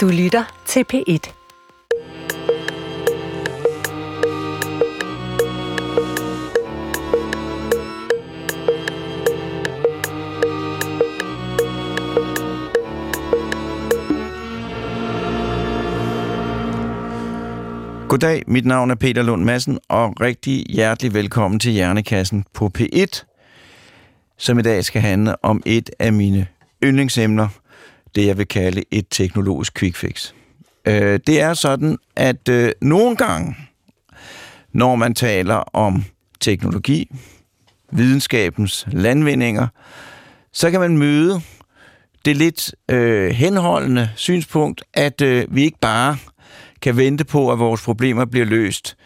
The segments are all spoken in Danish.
Du lytter til P1. Goddag, mit navn er Peter Lund Madsen, og rigtig hjertelig velkommen til Hjernekassen på P1, som i dag skal handle om et af mine yndlingsemner, det jeg vil kalde et teknologisk quick fix. Øh, det er sådan, at øh, nogle gange, når man taler om teknologi, videnskabens landvindinger, så kan man møde det lidt øh, henholdende synspunkt, at øh, vi ikke bare kan vente på, at vores problemer bliver løst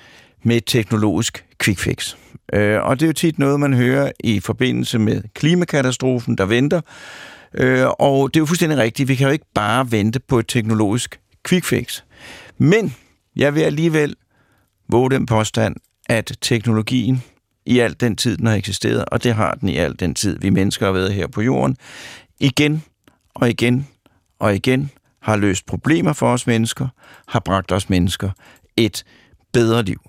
med et teknologisk quick fix. Øh, og det er jo tit noget, man hører i forbindelse med klimakatastrofen, der venter. Øh, og det er jo fuldstændig rigtigt. Vi kan jo ikke bare vente på et teknologisk quick fix. Men jeg vil alligevel våge den påstand, at teknologien i al den tid, den har eksisteret, og det har den i al den tid, vi mennesker har været her på jorden, igen og igen og igen har løst problemer for os mennesker, har bragt os mennesker et bedre liv.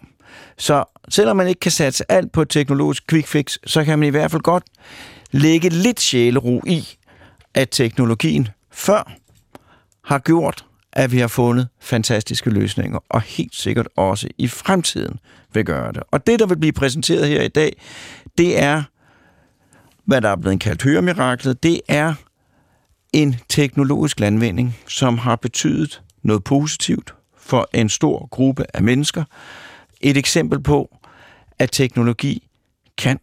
Så selvom man ikke kan satse alt på et teknologisk quick fix, så kan man i hvert fald godt lægge lidt sjælero i, at teknologien før har gjort, at vi har fundet fantastiske løsninger, og helt sikkert også i fremtiden vil gøre det. Og det, der vil blive præsenteret her i dag, det er, hvad der er blevet kaldt høremiraklet, det er en teknologisk landvinding, som har betydet noget positivt for en stor gruppe af mennesker. Et eksempel på, at teknologi kan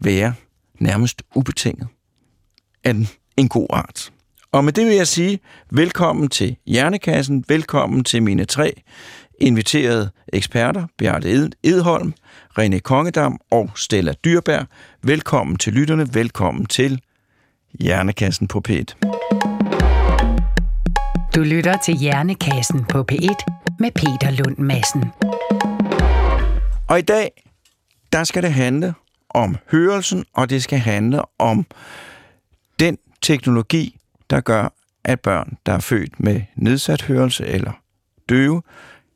være nærmest ubetinget af en god art. Og med det vil jeg sige, velkommen til Hjernekassen, velkommen til mine tre inviterede eksperter, Bjarte Edholm, René Kongedam og Stella Dyrberg. Velkommen til lytterne, velkommen til Hjernekassen på P1. Du lytter til Hjernekassen på P1 med Peter Lund Madsen. Og i dag, der skal det handle om hørelsen, og det skal handle om den teknologi, der gør, at børn, der er født med nedsat hørelse eller døve,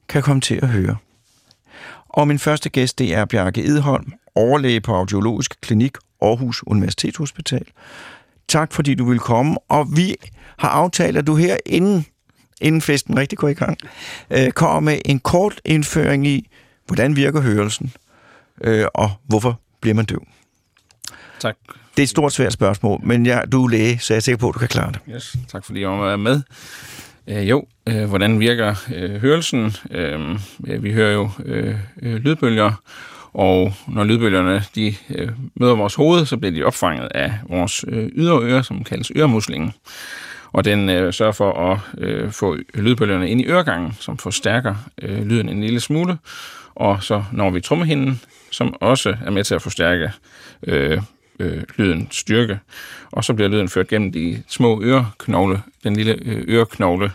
kan komme til at høre. Og min første gæst, det er Bjarke Edholm, overlæge på Audiologisk Klinik Aarhus Universitetshospital. Tak fordi du vil komme, og vi har aftalt, at du her inden, inden festen rigtig går i gang, øh, kommer med en kort indføring i, hvordan virker hørelsen, øh, og hvorfor bliver man døv. Tak. Det er et stort svært spørgsmål, men jeg, du er læge, så jeg er sikker på, at du kan klare det. Yes, tak fordi jeg var med. Øh, jo, øh, hvordan virker øh, hørelsen? Øh, øh, vi hører jo øh, øh, lydbølger, og når lydbølgerne de, øh, møder vores hoved, så bliver de opfanget af vores øh, øre, som kaldes øremuslingen. Og den øh, sørger for at øh, få lydbølgerne ind i øregangen, som forstærker øh, lyden en lille smule. Og så når vi trommehinden, som også er med til at forstærke øh, øh, lyden styrke. Og så bliver lyden ført gennem de små øreknogle, den lille øh, øreknogle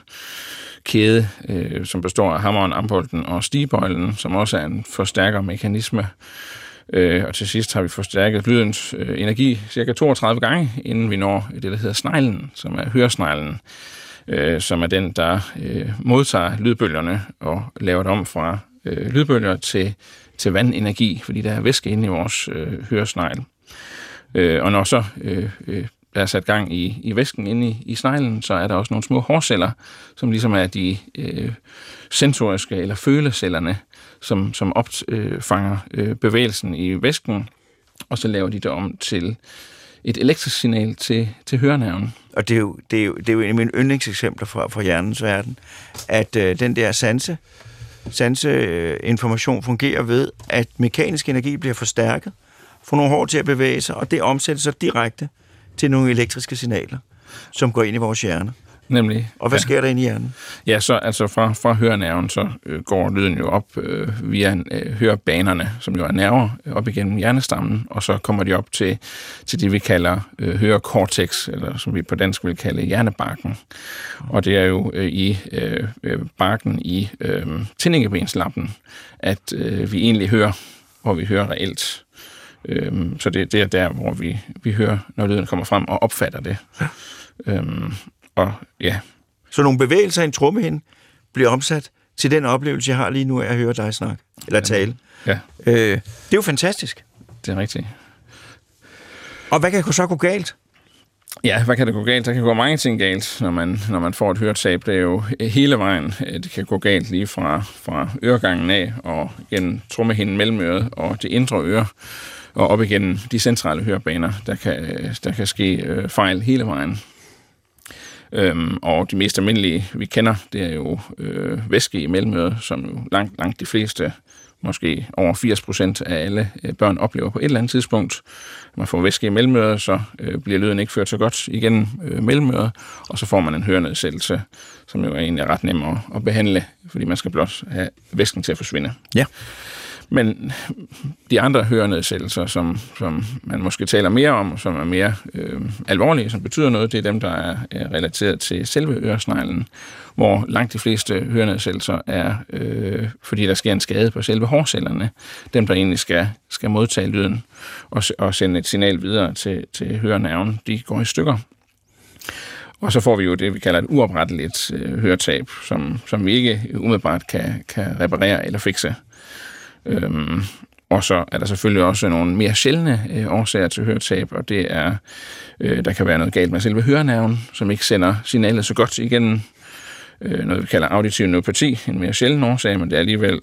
kæde, øh, som består af hammeren, ambolten og stigebøjlen, som også er en forstærkermekanisme. Øh, og til sidst har vi forstærket lydens øh, energi cirka 32 gange, inden vi når det, der hedder sneglen, som er høresneglen, øh, som er den, der øh, modtager lydbølgerne og laver det om fra øh, lydbølger til, til vandenergi, fordi der er væske inde i vores øh, høresnegl. Øh, og når så øh, øh, der er sat gang i, i væsken inde i, i sneglen, så er der også nogle små hårceller, som ligesom er de øh, sensoriske eller følecellerne, som, som opfanger øh, øh, bevægelsen i væsken, og så laver de det om til et elektrisk signal til, til hørenerven. Og det er, jo, det, er jo, det er jo en af mine yndlingseksempler fra, fra hjernens verden, at øh, den der sanse, sanseinformation fungerer ved, at mekanisk energi bliver forstærket, får nogle hår til at bevæge sig, og det omsætter sig direkte til nogle elektriske signaler, som går ind i vores hjerne. Nemlig. Og hvad ja. sker der inde i hjernen? Ja, så altså fra, fra hørenerven, så øh, går lyden jo op øh, via øh, hørebanerne, som jo er nerver, øh, op igennem hjernestammen, og så kommer de op til, til det, vi kalder øh, hørekortex, eller som vi på dansk vil kalde hjernebarken. Og det er jo øh, i øh, øh barken i øh, tændingebenslappen, at øh, vi egentlig hører, hvor vi hører reelt. Øhm, så det, det er der, hvor vi, vi hører, når lyden kommer frem og opfatter det. Øhm, og ja, Så nogle bevægelser i en trommehinde bliver omsat til den oplevelse, jeg har lige nu af at høre dig snakke, eller tale. Ja, Øh, det er jo fantastisk. det er rigtigt. Og hvad kan så gå galt? Ja, hvad kan det gå galt? Der kan gå mange ting galt, når man, når man får et høretab. Det er jo hele vejen, øh, det kan gå galt lige fra, fra øregangen af og gennem trommehinden mellem øret og det indre øre og op igennem de centrale hørebaner. Der kan, der kan ske øh, fejl hele vejen. Øhm, og de mest almindelige, vi kender, det er jo øh, væske i mellemøret, som jo langt, langt de fleste, måske over 80 procent af alle øh, børn oplever på et eller andet tidspunkt. Man får væske i mellemøret, så øh, bliver lyden ikke ført så godt igennem øh, mellemøret, og så får man en hørenedsættelse, som jo er egentlig ret nem at, at behandle, fordi man skal blot have væsken til at forsvinde. Ja. Men de andre hørenedsættelser, som, som man måske taler mere om, som er mere øh, alvorlige, som betyder noget, det er dem, der er, er relateret til selve øresneglen, hvor langt de fleste hørenedsættelser er, øh, fordi der sker en skade på selve hårcellerne, dem, der egentlig skal, skal modtage lyden og, og sende et signal videre til, til hørenerven, de går i stykker. Og så får vi jo det, vi kalder et uopretteligt øh, høretab, som, som vi ikke umiddelbart kan, kan reparere eller fikse. Øhm, og så er der selvfølgelig også nogle mere sjældne øh, årsager til høretab, og det er, øh, der kan være noget galt med selve hørenerven, som ikke sender signalet så godt igennem. Øh, noget vi kalder auditiv neuropati, en mere sjælden årsag, men det er alligevel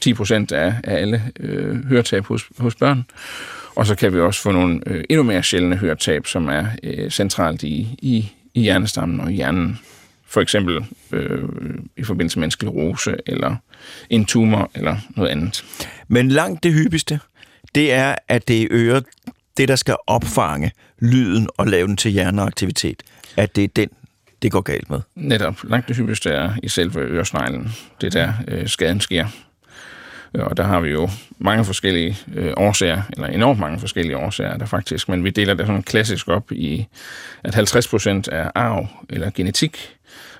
10 procent af, af alle øh, høretab hos, hos børn. Og så kan vi også få nogle øh, endnu mere sjældne høretab, som er øh, centralt i, i, i hjernestammen og i hjernen. For eksempel øh, i forbindelse med en sklerose, eller en tumor, eller noget andet. Men langt det hyppigste, det er, at det er øret, det der skal opfange lyden og lave den til hjerneaktivitet, at det er den, det går galt med. Netop. Langt det hyppigste er i selve øresneglen. Det er der øh, skaden sker. Og der har vi jo mange forskellige øh, årsager, eller enormt mange forskellige årsager der faktisk, men vi deler det sådan klassisk op i, at 50 procent er arv eller genetik,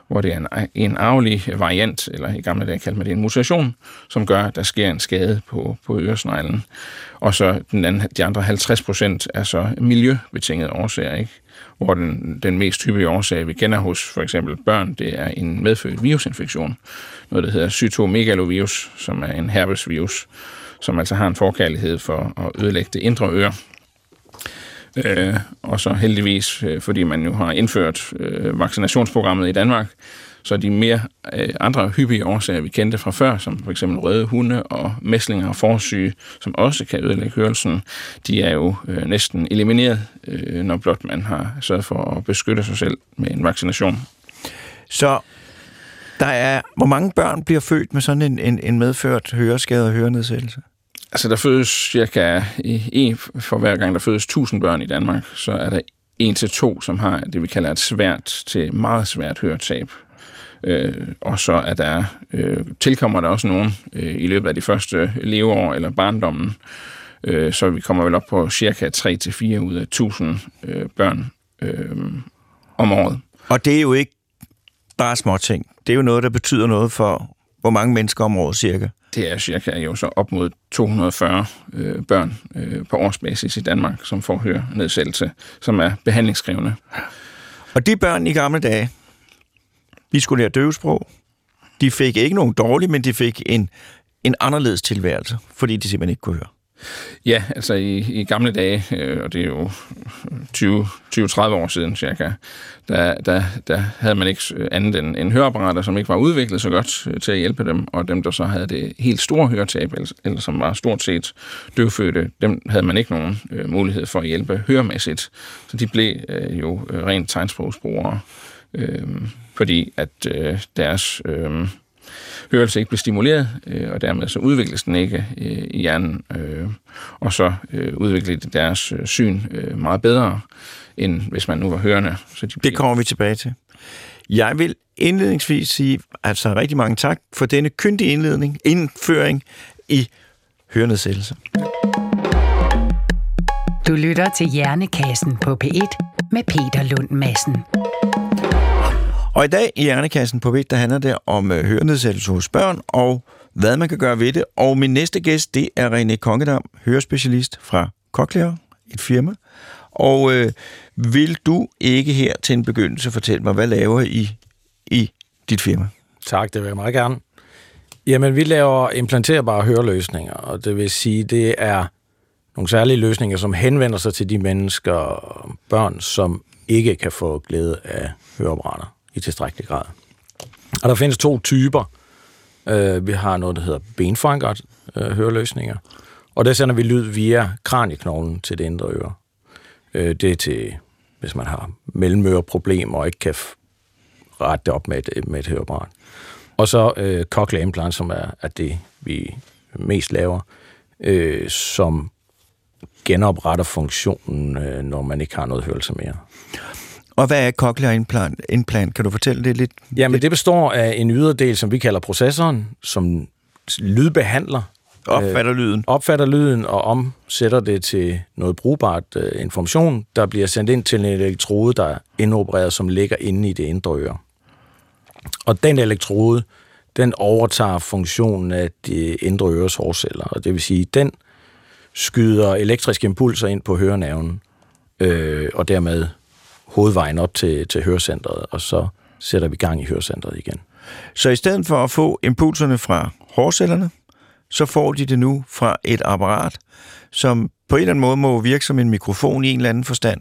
hvor det er en, en arvelig variant, eller i gamle dage kaldte man det en mutation, som gør, at der sker en skade på, på øresneglen. Og så den anden, de andre 50 procent er så miljøbetingede årsager, ikke? hvor den, den mest hyppige årsag, vi kender hos for eksempel børn, det er en medfødt virusinfektion. Noget, der hedder cytomegalovirus, som er en herpesvirus, som altså har en forkærlighed for at ødelægge det indre øre. Øh, og så heldigvis, øh, fordi man jo har indført øh, vaccinationsprogrammet i Danmark, så de mere øh, andre hyppige årsager, vi kendte fra før, som for eksempel røde hunde og mæslinger og forsyge, som også kan ødelægge hørelsen, de er jo øh, næsten elimineret, øh, når blot man har sørget for at beskytte sig selv med en vaccination. Så der er, hvor mange børn bliver født med sådan en, en, en medført høreskade og hørenedsættelse? Altså, der fødes cirka en for hver gang, der fødes 1000 børn i Danmark, så er der en til to, som har det, vi kalder et svært til meget svært høretab. Øh, og så er der, øh, tilkommer der også nogen øh, i løbet af de første leveår eller barndommen, øh, så vi kommer vel op på cirka 3-4 ud af 1000 øh, børn øh, om året. Og det er jo ikke bare små ting. Det er jo noget, der betyder noget for, hvor mange mennesker om året cirka. Det er cirka jo så op mod 240 øh, børn øh, på årsbasis i Danmark, som får hørenedsættelse, som er behandlingskrævende. Og de børn i gamle dage, de skulle lære døvesprog. De fik ikke nogen dårlig, men de fik en, en anderledes tilværelse, fordi de simpelthen ikke kunne høre. Ja, altså i, i gamle dage, øh, og det er jo øh, 20-30 år siden cirka, der, der, der havde man ikke øh, andet end, end høreapparater, som ikke var udviklet så godt øh, til at hjælpe dem, og dem, der så havde det helt store høretab, eller, eller som var stort set døvfødte, dem havde man ikke nogen øh, mulighed for at hjælpe høremæssigt. Så de blev øh, jo rent tegnsprogsbrugere, øh, fordi at øh, deres... Øh, hørelse ikke bliver stimuleret, øh, og dermed så udvikles den ikke øh, i hjernen, øh, og så øh, udvikler de deres øh, syn øh, meget bedre, end hvis man nu var hørende. Så de bliver... Det kommer vi tilbage til. Jeg vil indledningsvis sige altså rigtig mange tak for denne kyndige indledning, indføring i hørenedsættelse. Du lytter til Hjernekassen på P1 med Peter Lund Madsen. Og i dag i Hjernekassen på Vidt, der handler det om øh, hørenedsættelse hos børn, og hvad man kan gøre ved det. Og min næste gæst, det er René Kongedam, hørespecialist fra Cochlear, et firma. Og øh, vil du ikke her til en begyndelse fortælle mig, hvad laver I i dit firma. Tak, det vil jeg meget gerne. Jamen, vi laver implanterbare høreløsninger, og det vil sige, det er nogle særlige løsninger, som henvender sig til de mennesker, børn, som ikke kan få glæde af høreapparater i tilstrækkelig grad. Og der findes to typer. Øh, vi har noget, der hedder benforankret øh, høreløsninger, og der sender vi lyd via kranieknoglen til det indre øre. Øh, det er til, hvis man har mellemøreproblemer og ikke kan rette det op med et, med et høreapparat. Og så øh, cochlear implant, som er, er det, vi mest laver, øh, som genopretter funktionen, øh, når man ikke har noget hørelse mere. Og hvad er cochlear implant? implant? Kan du fortælle det lidt? Jamen, det består af en yderdel, som vi kalder processoren, som lydbehandler. Opfatter øh, lyden. Opfatter lyden og omsætter det til noget brugbart øh, information, der bliver sendt ind til en elektrode, der er indopereret, som ligger inde i det indre øre. Og den elektrode, den overtager funktionen af de indre øres hårceller, og det vil sige, den skyder elektriske impulser ind på hørenerven, øh, og dermed hovedvejen op til, til hørecentret, og så sætter vi gang i hørecentret igen. Så i stedet for at få impulserne fra hårcellerne, så får de det nu fra et apparat, som på en eller anden måde må virke som en mikrofon i en eller anden forstand,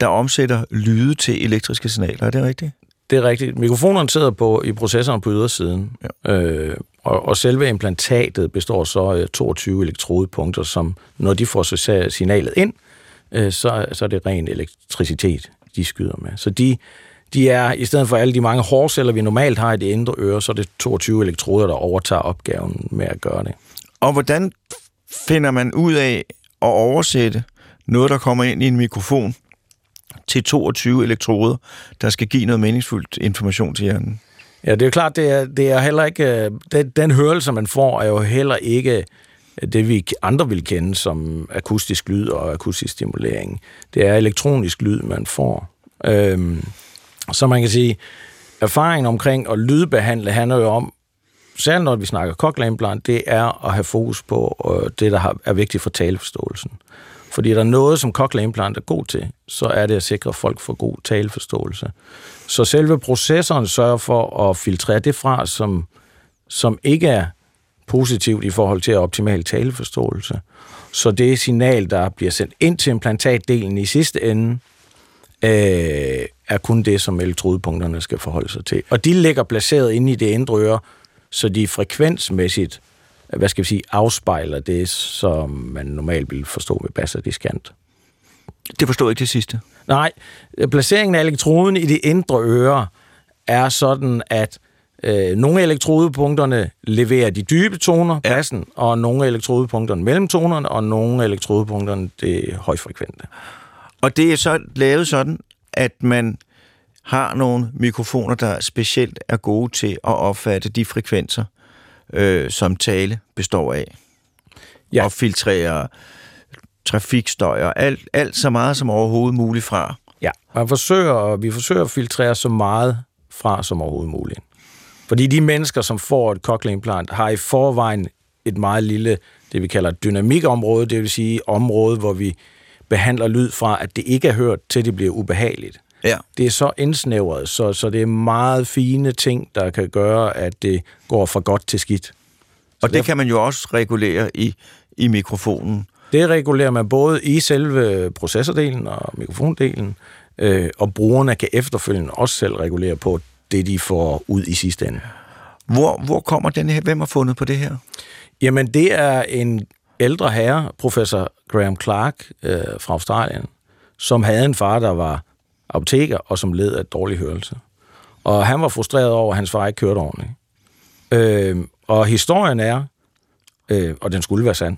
der omsætter lyde til elektriske signaler. Er det rigtigt? Det er rigtigt. Mikrofonerne sidder på, i processoren på ydersiden, ja. øh, og, og selve implantatet består så af 22 elektrodepunkter, som når de får signalet ind, øh, så, så er det ren elektricitet, de skyder med. Så de, de er, i stedet for alle de mange hårceller, vi normalt har i det indre øre, så er det 22 elektroder, der overtager opgaven med at gøre det. Og hvordan finder man ud af at oversætte noget, der kommer ind i en mikrofon, til 22 elektroder, der skal give noget meningsfuldt information til hjernen? Ja, det er klart, det er, det er heller ikke... Den, den hørelse, man får, er jo heller ikke det, vi andre vil kende som akustisk lyd og akustisk stimulering. Det er elektronisk lyd, man får. Øhm, så man kan sige, erfaringen omkring at lydbehandle handler jo om, særligt når vi snakker cochlear implant, det er at have fokus på øh, det, der er vigtigt for taleforståelsen. Fordi der noget, som cochlear implant er god til, så er det at sikre, at folk får god taleforståelse. Så selve processoren sørger for at filtrere det fra, som, som ikke er positivt i forhold til optimal taleforståelse. Så det signal, der bliver sendt ind til implantatdelen i sidste ende, øh, er kun det, som elektrodepunkterne skal forholde sig til. Og de ligger placeret inde i det indre øre, så de frekvensmæssigt hvad skal vi sige, afspejler det, som man normalt vil forstå og diskant. Det forstår jeg ikke det sidste. Nej, placeringen af elektroden i det indre øre er sådan, at øh, nogle af elektrodepunkterne leverer de dybe toner, ja. bassen, og nogle af elektrodepunkterne mellemtonerne, og nogle af elektrodepunkterne det højfrekvente. Og det er så lavet sådan, at man har nogle mikrofoner, der specielt er gode til at opfatte de frekvenser, øh, som tale består af. Ja. Og filtrere trafikstøj og alt, alt så meget som overhovedet muligt fra. Ja, man forsøger, vi forsøger at filtrere så meget fra som overhovedet muligt. Fordi de mennesker, som får et cochlear implant, har i forvejen et meget lille, det vi kalder dynamikområde, det vil sige område, hvor vi behandler lyd fra, at det ikke er hørt, til det bliver ubehageligt. Ja. Det er så indsnævret, så, så det er meget fine ting, der kan gøre, at det går fra godt til skidt. Så og det derfor, kan man jo også regulere i, i mikrofonen. Det regulerer man både i selve processordelen og mikrofondelen, øh, og brugerne kan efterfølgende også selv regulere på det, de får ud i sidste ende. Hvor, hvor kommer den her? Hvem har fundet på det her? Jamen, det er en ældre herre, professor Graham Clark øh, fra Australien, som havde en far, der var apoteker, og som led af dårlig hørelse. Og han var frustreret over, at hans far ikke kørte ordentligt. Øh, og historien er, øh, og den skulle være sand,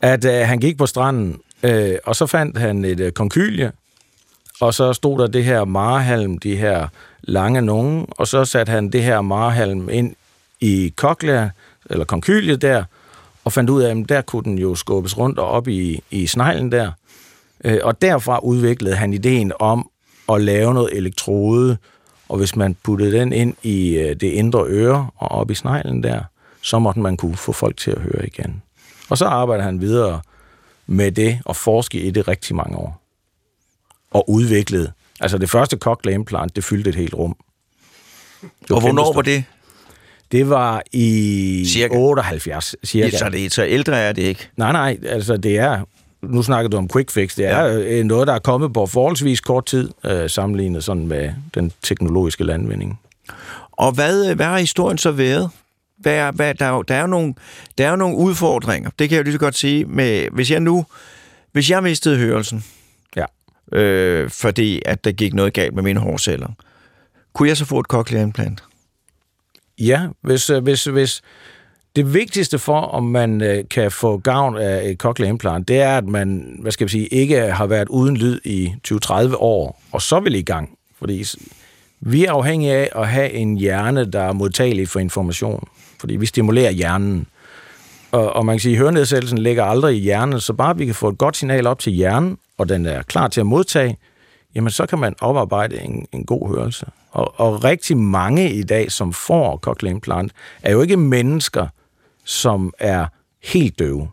at øh, han gik på stranden, øh, og så fandt han et øh, konkylie, og så stod der det her marhalm, de her lange nogen, og så satte han det her marhalm ind i koklæa, eller konkyliet der, og fandt ud af, at der kunne den jo skubbes rundt og op i, i sneglen der. Øh, og derfra udviklede han ideen om at lave noget elektrode, og hvis man puttede den ind i øh, det indre øre og op i sneglen der, så måtte man kunne få folk til at høre igen. Og så arbejder han videre med det og forske i det rigtig mange år. Og udviklet. Altså det første cochlear implant, det fyldte et helt rum. var Og hvornår var det? Det var i Cirka. 78, cirka. Ja, så, det, så ældre er det ikke. Nej, nej, altså det er, nu snakker du om quick fix, det er ja. noget, der er kommet på forholdsvis kort tid, øh, sammenlignet sådan med den teknologiske landvinding. Og hvad, hvad har historien så været? Hvad er, hvad, der, er der, er nogle, der er nogle udfordringer. Det kan jeg lige så godt sige. Med, hvis jeg nu hvis jeg mistede hørelsen øh, fordi at der gik noget galt med mine hårceller, kunne jeg så få et cochlear implant? Ja, hvis, øh, hvis, hvis det vigtigste for, om man øh, kan få gavn af et cochlear implant, det er, at man, hvad skal vi sige, ikke har været uden lyd i 20-30 år, og så vil i gang. Fordi vi er afhængige af at have en hjerne, der er modtagelig for information. Fordi vi stimulerer hjernen. Og, og man kan sige, at hørenedsættelsen ligger aldrig i hjernen, så bare vi kan få et godt signal op til hjernen, og den er klar til at modtage, jamen så kan man oparbejde en, en god hørelse. Og, og rigtig mange i dag, som får cochlear implant, er jo ikke mennesker, som er helt døve.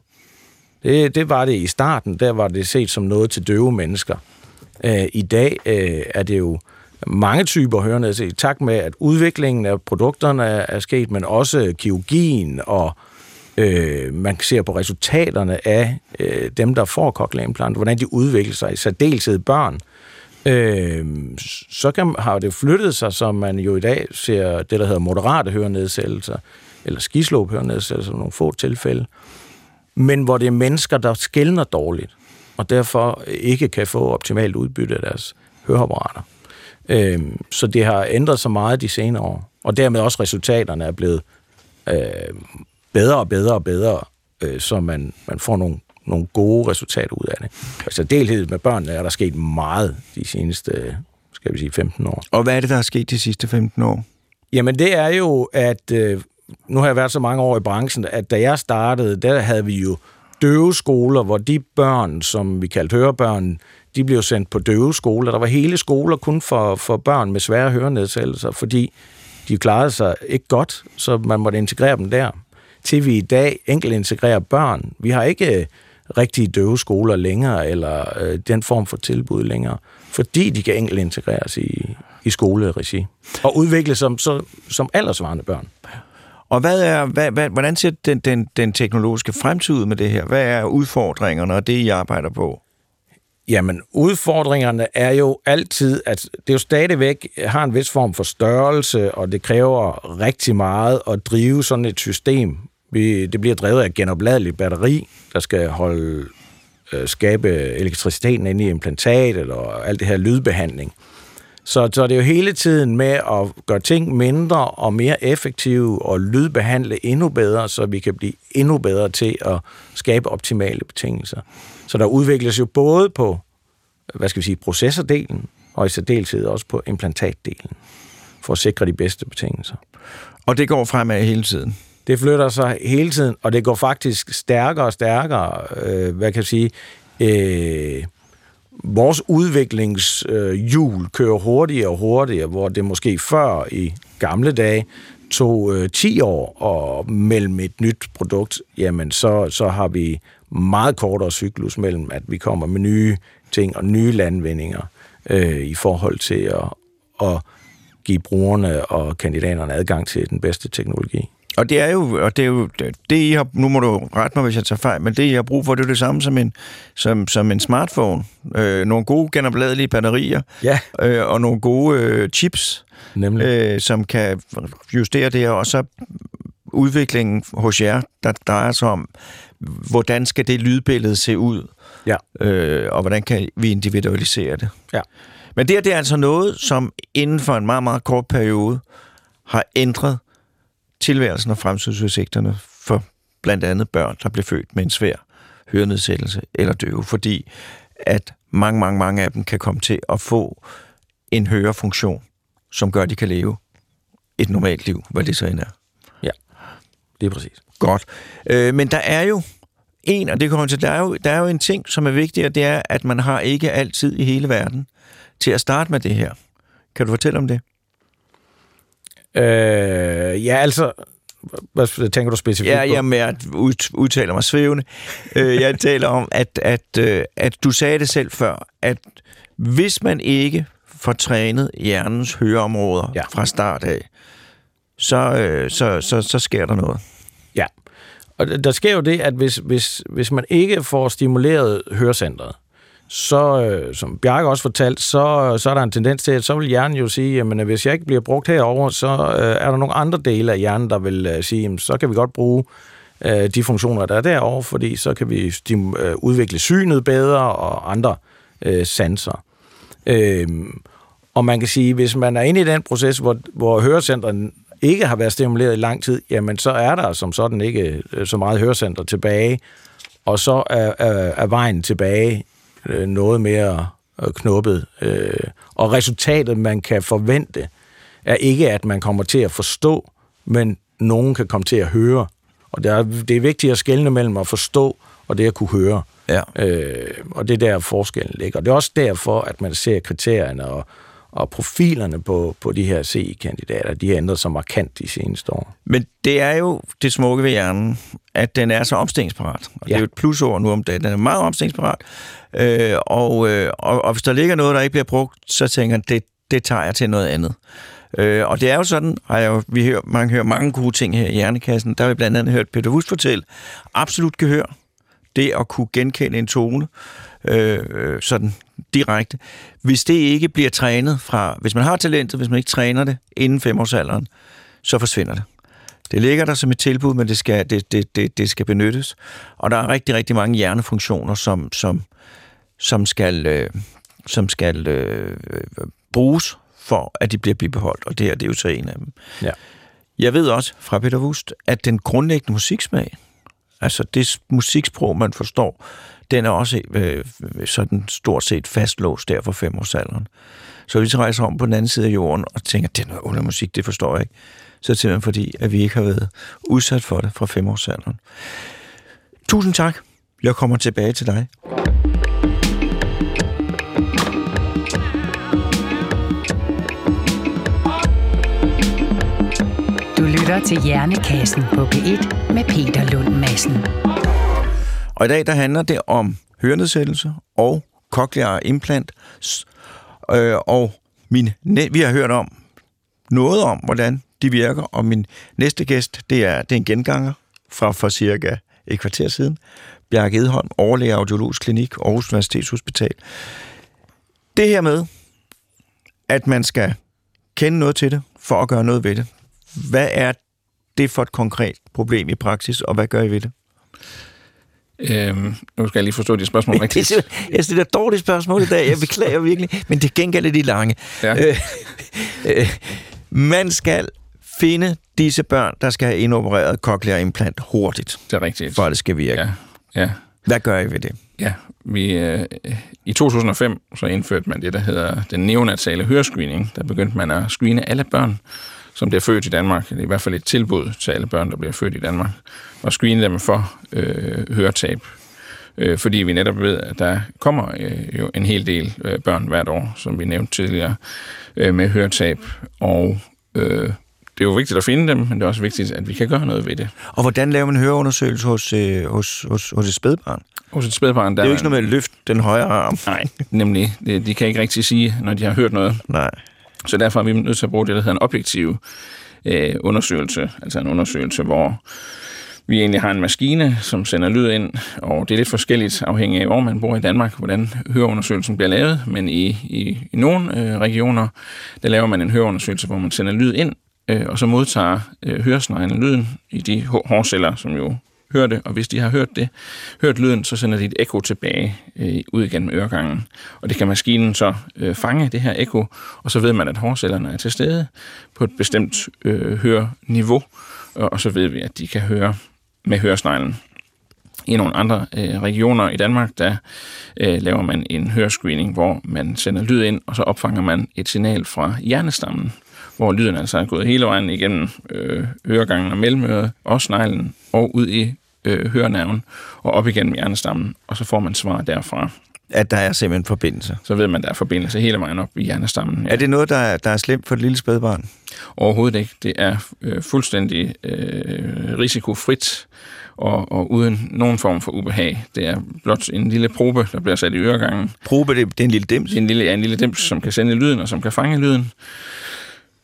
Det, det var det i starten, der var det set som noget til døve mennesker. Øh, I dag øh, er det jo mange typer hørenedsættelse, i takt med, at udviklingen af produkterne er, er sket, men også kirurgien, og øh, øh, man ser på resultaterne af øh, dem, der får cochlear implant, hvordan de udvikler sig, i særdeleshed børn, øh, så kan, har det flyttet sig, som man jo i dag ser det, der hedder moderate hørenedsættelser, eller skislåb hørenedsættelser nogle få tilfælde, men hvor det er mennesker, der skældner dårligt, og derfor ikke kan få optimalt udbytte af deres høreapparater. Øh, så det har ændret sig meget de senere år, og dermed også resultaterne er blevet øh, bedre og bedre og bedre, øh, så man, man får nogle, nogle gode resultater ud af det. Altså delhed med børnene er der sket meget de seneste, skal vi sige, 15 år. Og hvad er det, der er sket de sidste 15 år? Jamen det er jo, at øh, nu har jeg været så mange år i branchen, at da jeg startede, der havde vi jo døveskoler, hvor de børn, som vi kaldte hørebørn, de blev sendt på døveskoler. Der var hele skoler kun for, for børn med svære hørenedsættelser, fordi de klarede sig ikke godt, så man måtte integrere dem der. Til vi i dag enkelt integrerer børn. Vi har ikke øh, rigtige døveskoler længere, eller øh, den form for tilbud længere, fordi de kan enkelt integreres i, i skoleregi og udvikle som, så, som aldersvarende børn. Og hvad er, hvad, hvad, hvordan ser den, den, den teknologiske fremtid ud med det her? Hvad er udfordringerne og det, I arbejder på? Jamen, udfordringerne er jo altid, at det jo stadigvæk har en vis form for størrelse, og det kræver rigtig meget at drive sådan et system. Vi- Det bliver drevet af genopladeligt batteri, der skal holde, øh, skabe elektriciteten inde i implantatet og alt det her lydbehandling. Så, så det er jo hele tiden med at gøre ting mindre og mere effektive og lydbehandle endnu bedre, så vi kan blive endnu bedre til at skabe optimale betingelser. Så der udvikles jo både på, hvad skal vi sige, processordelen, og i særdeleshed også på implantatdelen, for at sikre de bedste betingelser. Og det går fremad hele tiden. Det flytter sig hele tiden, og det går faktisk stærkere og stærkere. Øh, hvad kan jeg sige? Øh, vores udviklingshjul øh, kører hurtigere og hurtigere, hvor det måske før i gamle dage tog øh, 10 år og mellem et nyt produkt, jamen så, så har vi meget kortere cyklus mellem, at vi kommer med nye ting og nye landvindinger øh, i forhold til at, at give brugerne og kandidaterne adgang til den bedste teknologi. Og det er jo, og det er jo det, I har, nu må du rette mig, hvis jeg tager fejl, men det, I har brug for, det er det samme som en, som, som en smartphone. Øh, nogle gode genopladelige batterier, Ja, øh, og nogle gode øh, chips, nemlig. øh, som kan justere det her, og så udviklingen hos jer, der drejer sig om, hvordan skal det lydbillede se ud, Ja. øh, og hvordan kan vi individualisere det. Ja. Men det her, det er altså noget, som inden for en meget, meget kort periode har ændret tilværelsen og fremtidsudsigterne for blandt andet børn, der blev født med en svær hørenedsættelse eller døve, fordi at mange, mange, mange af dem kan komme til at få en hørefunktion, som gør, at de kan leve et normalt liv, hvad det så end er. Det er præcis. Godt. Øh, men der er jo en, og det kommer til, der er, jo, der er jo en ting, som er vigtig, og det er, at man har ikke altid i hele verden til at starte med det her. Kan du fortælle om det? Øh, ja, altså, hvad tænker du specifikt Ja, på? jeg med at ud, udtale mig svævende. Øh, jeg taler om, at, at, øh, at du sagde det selv før, at hvis man ikke får trænet hjernens høreområder ja. Fra start af, så, øh, så, så, så sker der noget. Ja. Og der- der sker jo det, at hvis, hvis, hvis man ikke får stimuleret hørecentret, så, øh, som Bjarke også fortalt, så, så er der en tendens til, at så vil hjernen jo sige, jamen hvis jeg ikke bliver brugt herover, så øh, er der nogle andre dele af hjernen, der vil øh, sige, jamen, så kan vi godt bruge øh, de funktioner, der er derovre, fordi så kan vi stim- øh, udvikle synet bedre og andre øh, sanser. Øh, og man kan sige, hvis man er inde i den proces, hvor, hvor hørecentret ikke har været stimuleret i lang tid, jamen så er der som sådan ikke øh, så meget hørecenter tilbage, og så er, er, er vejen tilbage øh, noget mere øh, knuppet. Øh, og resultatet, man kan forvente, er ikke, at man kommer til at forstå, men nogen kan komme til at høre. Og det er, det er vigtigt at skelne mellem at forstå og det at kunne høre. Ja. Øh, og det er der forskellen ligger. Det er også derfor, at man ser kriterierne og, og profilerne på, på de her CI-kandidater, de har ændret sig markant de seneste år. Men det er jo det smukke ved hjernen, at den er så omstillingsparat. Og ja. Det er jo et plusord nu om dagen. Den er meget omstillingsparat. Øh, og, øh, og, og hvis der ligger noget, der ikke bliver brugt, så tænker det, det tager jeg til noget andet. Øh, og det er jo sådan, har jeg jo, vi hører, man hører mange gode ting her i Hjernekassen. Der har vi blandt andet hørt Peter Wust fortælle, absolut gehør. Det at kunne genkende en tone, øh, sådan direkte. Hvis det ikke bliver trænet fra, hvis man har talentet, hvis man ikke træner det inden femårsalderen, så forsvinder det. Det ligger der som et tilbud, men det skal, det, det, det, det skal benyttes. Og der er rigtig, rigtig mange hjernefunktioner, som, som, som skal, øh, som skal øh, bruges for, at de bliver bibeholdt. Og det her, det er jo så en af dem. Ja. Jeg ved også fra Peter Wust, at den grundlæggende musiksmag, altså det musiksprog, man forstår, den er også øh, sådan stort set fastlåst der for femårsalderen. Så vi rejser om på den anden side af jorden og tænker, det er noget under musik, det forstår jeg ikke, så simpelthen fordi, at vi ikke har været udsat for det fra femårsalderen. Tusind tak. Jeg kommer tilbage til dig. Du lytter til Hjernekassen på P1 med Peter Lund Madsen. Og i dag der handler det om hørenedsættelse og cochlear implant. Øh, og min vi har hørt om noget om, hvordan de virker, og min næste gæst, det er, det er en genganger fra for cirka et kvarter siden. Bjarke Edholm, overlæge audiologisk klinik, Aarhus Universitetshospital. Det her med, at man skal kende noget til det, for at gøre noget ved det. Hvad er det for et konkret problem i praksis, og hvad gør I ved det? Øhm, nu skal jeg lige forstå de spørgsmål Det er, rigtigt. jeg stiller dårlige spørgsmål i dag. Jeg beklager virkelig, men det gengæld er de lange. Ja. Øh, øh, man skal finde disse børn, der skal have indopereret cochlear implant hurtigt, Det er rigtigt. for at det skal virke. Ja, ja. Hvad gør I ved det? Ja, vi, øh, i 2005 så indførte man det, der hedder den neonatale hørescreening. Der begyndte man at screene alle børn, som bliver født i Danmark. Det er i hvert fald et tilbud til alle børn, der bliver født i Danmark. Og screene dem for øh, høretab. Øh, fordi vi netop ved, at der kommer øh, jo en hel del øh, børn hvert år, som vi nævnte tidligere, øh, med høretab. Og øh, det er jo vigtigt at finde dem, men det er også vigtigt, at vi kan gøre noget ved det. Og hvordan laver man høreundersøgelse hos, øh, hos, hos, hos et spædbarn? Hos et spædbarn, der Det er jo ikke noget med at løfte den højre arm. Nej, nemlig. De, de kan ikke rigtig sige, når de har hørt noget. Nej. Så derfor er vi nødt til at bruge det, der hedder en objektiv øh, undersøgelse. Altså en undersøgelse, hvor vi egentlig har en maskine, som sender lyd ind, og det er lidt forskelligt afhængig af, hvor man bor i Danmark, hvordan høreundersøgelsen bliver lavet. Men i, i, i nogle øh, regioner, der laver man en høreundersøgelse, hvor man sender lyd ind, øh, og så modtager øh, høresneglene lyden i de hårceller, som jo hører det, og hvis de har hørt det, hørt lyden, så sender de et ekko tilbage øh, ud igennem øregangen. Og det kan maskinen så øh, fange, det her ekko, og så ved man, at hårcellerne er til stede på et bestemt øh, høreniveau, og, og så ved vi, at de kan høre med høresneglen. I nogle andre øh, regioner i Danmark, der øh, laver man en hørescreening, hvor man sender lyd ind, og så opfanger man et signal fra hjernestammen, hvor lyden altså er gået hele vejen igennem øh, øregangen og mellemøret, og sneglen, og ud i øh, hørenerven, og op igennem hjernestammen, og så får man svar derfra. at der er simpelthen forbindelse. Så ved man, at der er forbindelse hele vejen op i hjernestammen. Ja. Er det noget, der er, der er slemt for et lille spædbarn? Overhovedet ikke. Det er øh, fuldstændig øh, risikofrit og, og uden nogen form for ubehag. Det er blot en lille probe, der bliver sat i øregangen. Probe, det, det er en lille dims? Det er en lille, ja, en lille dims, som kan sende lyden og som kan fange lyden.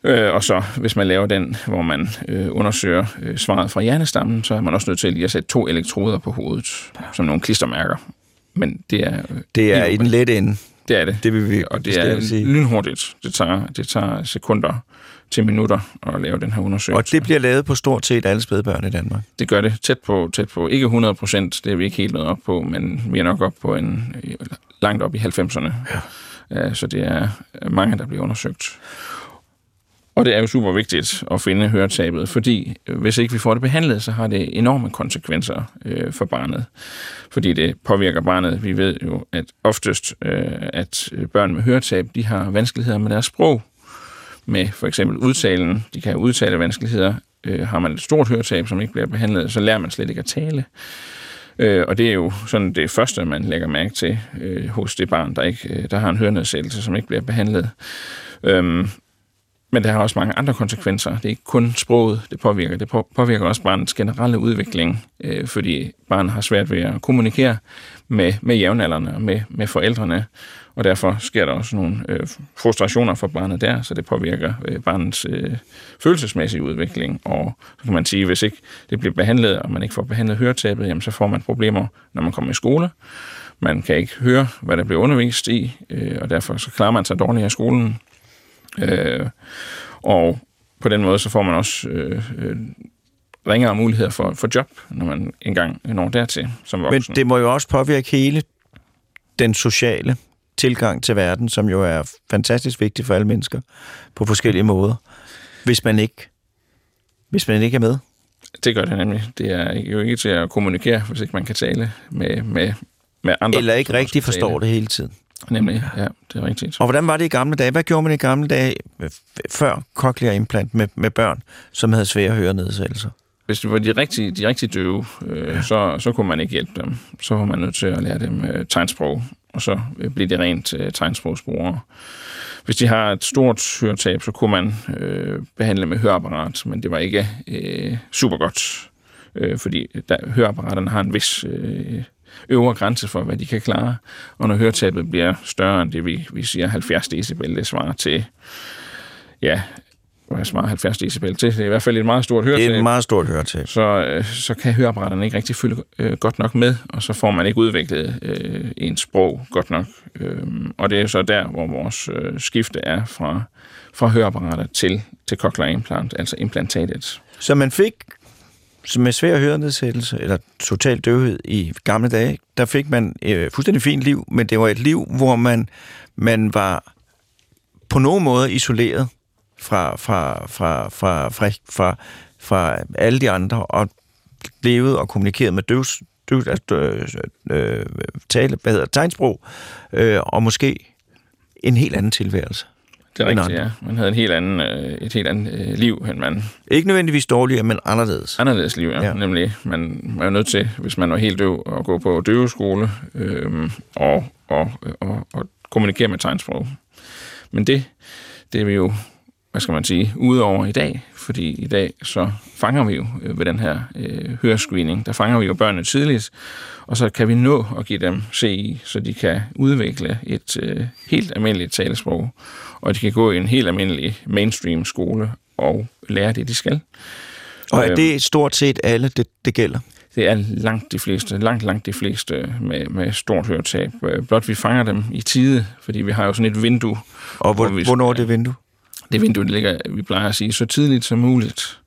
Øh, og så, hvis man laver den, hvor man øh, undersøger øh, svaret fra hjernestammen, så er man også nødt til lige at sætte to elektroder på hovedet, som nogle klistermærker. Men det er... Øh, det er i den lette ende. Det er det. Det vil vi Og det er sige. lynhurtigt. Det tager, det tager sekunder til minutter at lave den her undersøgelse. Og det bliver lavet på stort set alle spædbørn i Danmark? Det gør det tæt på, tæt på. Ikke 100 procent, det er vi ikke helt nået op på, men vi er nok op på en langt op i 90'erne. Ja. Så det er mange, der bliver undersøgt. Og det er jo super vigtigt at finde høretabet, fordi øh, hvis ikke vi får det behandlet, så har det enorme konsekvenser øh, for barnet. Fordi det påvirker barnet. Vi ved jo, at oftest, øh, at øh, børn med høretab, de har vanskeligheder med deres sprog. Med for eksempel udtalen. De kan have udtale vanskeligheder. Øh, har man et stort høretab, som ikke bliver behandlet, så lærer man slet ikke at tale. Øh, og det er jo sådan det første, man lægger mærke til øh, hos det barn, der, ikke, øh, der har en hørenedsættelse, som ikke bliver behandlet. Øhm, men det har også mange andre konsekvenser. Det er ikke kun sproget, det påvirker. Det påvirker også barnets generelle udvikling, øh, fordi barnet har svært ved at kommunikere med, med jævnaldrende og med, med forældrene. Og derfor sker der også nogle øh, frustrationer for barnet der, så det påvirker øh, barnets øh, følelsesmæssige udvikling. Og så kan man sige, hvis ikke det bliver behandlet, og man ikke får behandlet høretabet, jamen, så får man problemer, når man kommer i skole. Man kan ikke høre, hvad der bliver undervist i, øh, og derfor så klarer man sig dårligt i skolen. Øh, og på den måde, så får man også øh, øh, ringere muligheder for, for job, når man engang når dertil som voksen. Men det må jo også påvirke hele den sociale tilgang til verden, som jo er fantastisk vigtig for alle mennesker på forskellige måder, hvis man ikke, hvis man ikke er med. Det gør det nemlig. Det er jo ikke til at kommunikere, hvis ikke man kan tale med, med, med andre. Eller ikke rigtig forstår det hele tiden. Nemlig, ja, det er rigtigt. Og hvordan var det i gamle dage? Hvad gjorde man i gamle dage før cochlear implant med, med børn, som havde svære hørenedsættelser? Hvis det var de rigtige, de rigtige døve, øh, ja. så, så kunne man ikke hjælpe dem. Så var man nødt til at lære dem øh, tegnsprog, og så øh, blev det rent øh, tegnsprogsbrugere. Hvis de har et stort høretab, så kunne man øh, behandle med høreapparat, men det var ikke øh, super godt, øh, fordi der, høreapparaterne har en vis øh, øvre grænse for, hvad de kan klare. Og når høretabet bliver større end det, vi, vi siger 70 decibel, det svarer til, ja, hvad svarer 70 decibel til? Det er i hvert fald et meget stort høretab. Det er et meget stort høretab. Så, øh, så kan høreapparaterne ikke rigtig følge øh, godt nok med, og så får man ikke udviklet øh, ens sprog godt nok. Øh, og det er så der, hvor vores øh, skifte er fra, fra høreapparater til, til cochlear implant, altså implantatet. Så man fik med svær hørenedsættelse, eller total døvhed i gamle dage, der fik man øh, fuldstændig fint liv, men det var et liv, hvor man, man var på nogen måde isoleret fra, fra, fra, fra, fra, fra, fra alle de andre, og levede og kommunikerede med døvs, døvs altså, øh, øh, tale, hvad hedder, tegnsprog, øh, og måske en helt anden tilværelse. Det er rigtigt, ja. Man havde en helt anden, øh, et helt andet øh, liv, end man... Ikke nødvendigvis dårligere, men anderledes. Anderledes liv, ja. ja. Nemlig, man, man er nødt til, hvis man var helt døv, at gå på døveskole øh, og, og, og, og kommunikere med tegnsprog. Men det, det er vi jo, hvad skal man sige, ude over i dag, fordi i dag så fanger vi jo øh, ved den her øh, hørescreening, der fanger vi jo børnene tidligt, og så kan vi nå at give dem CI, så de kan udvikle et øh, helt almindeligt talesprog, og de kan gå i en helt almindelig mainstream skole og lære det, de skal. Og er øhm, det stort set alle, det, det gælder? Det er langt de fleste, langt, langt de fleste med, med stort høretab. Øh, blot vi fanger dem i tide, fordi vi har jo sådan et vindue. Og hvor, hvor vi, hvornår er det vindue? Det vindue, det ligger, vi plejer at sige, så tidligt som muligt.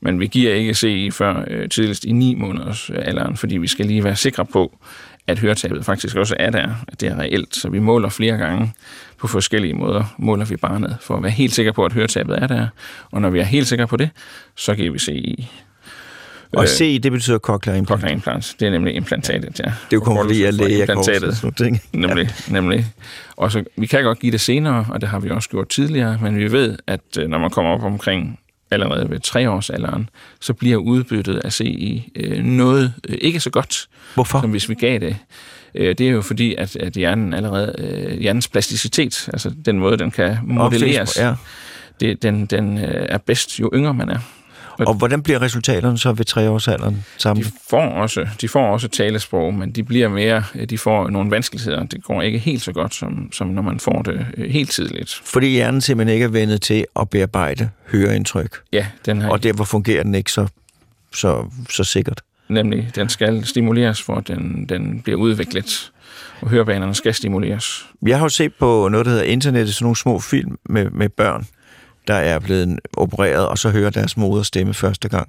Men vi giver ikke CE før øh, tidligst i 9 måneders øh, alderen, fordi vi skal lige være sikre på, at høretabet faktisk også er der, at det er reelt. Så vi måler flere gange på forskellige måder, måler vi barnet, for at være helt sikker på, at høretabet er der. Og når vi er helt sikre på det, så giver vi CE. Og CI, det betyder cochlear implant? Cochlear implant, det er nemlig implantatet, ja. Det er jo kun fordi, jeg læger implantatet. Nemlig, nemlig. Og så, vi kan godt give det senere, og det har vi også gjort tidligere, men vi ved, at øh, når man kommer op omkring allerede ved treårsalderen, så bliver udbyttet af CI øh, noget øh, ikke så godt, Hvorfor? som hvis vi gav det Øh, det er jo fordi, at, at hjernen allerede, øh, hjernens plasticitet, altså den måde, den kan modelleres, Ja. det, den, den øh, er bedst, jo yngre man er. Og hvordan bliver resultaterne så ved treårsalderen sammen? De får også, de får også talesprog, men de bliver mere, de får nogle vanskeligheder. Det går ikke helt så godt, som, som når man får det øh, helt tidligt. Fordi hjernen simpelthen ikke er vendet til at bearbejde høreindtryk, Ja, den har og derfor fungerer den ikke så, så, så sikkert. nemlig, den skal stimuleres, for at den, den bliver udviklet, og hørebanerne skal stimuleres. Jeg har jo set på noget, der hedder internettet, sådan nogle små film med, med børn, der er blevet opereret, og så hører deres moder stemme første gang.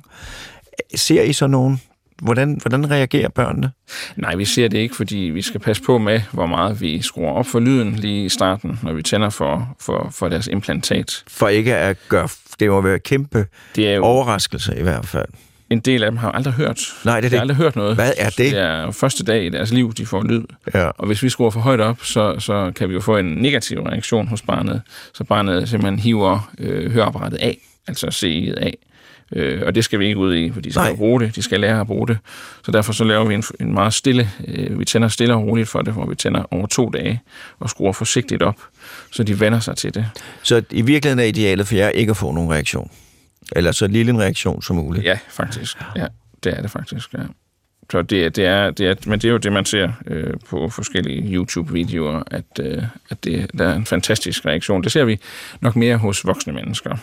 Ser I så nogen? Hvordan, hvordan reagerer børnene? Nej, vi ser det ikke, fordi vi skal passe på med, hvor meget vi skruer op for lyden lige i starten, når vi tænder for, for, for deres implantat. For ikke at gøre... Det må være kæmpe Det er jo overraskelse i hvert fald. En del af dem har aldrig hørt. Nej, det er De har det. aldrig hørt noget. Hvad er det? Det er første dag i deres liv, de får lyd. Ja. Og hvis vi skruer for højt op, så, så kan vi jo få en negativ reaktion hos barnet. Så barnet simpelthen hiver øh, høreapparatet af, altså CI'et af. Øh, og det skal vi ikke ud i, for de skal Nej. bruge det, de skal lære at bruge det. Så derfor så laver vi en, en meget stille, øh, vi tænder stille og roligt for det, hvor vi tænder over to dage og skruer forsigtigt op, så de vender sig til det. Så i virkeligheden er idealet for jer ikke at få nogen reaktion. Eller så lille en reaktion som muligt. Ja, faktisk. Ja, det er det faktisk, ja. Så det, det, er, det er, men det er jo det, man ser øh, på forskellige YouTube-videoer, at, øh, at det, der er en fantastisk reaktion. Det ser vi nok mere hos voksne mennesker,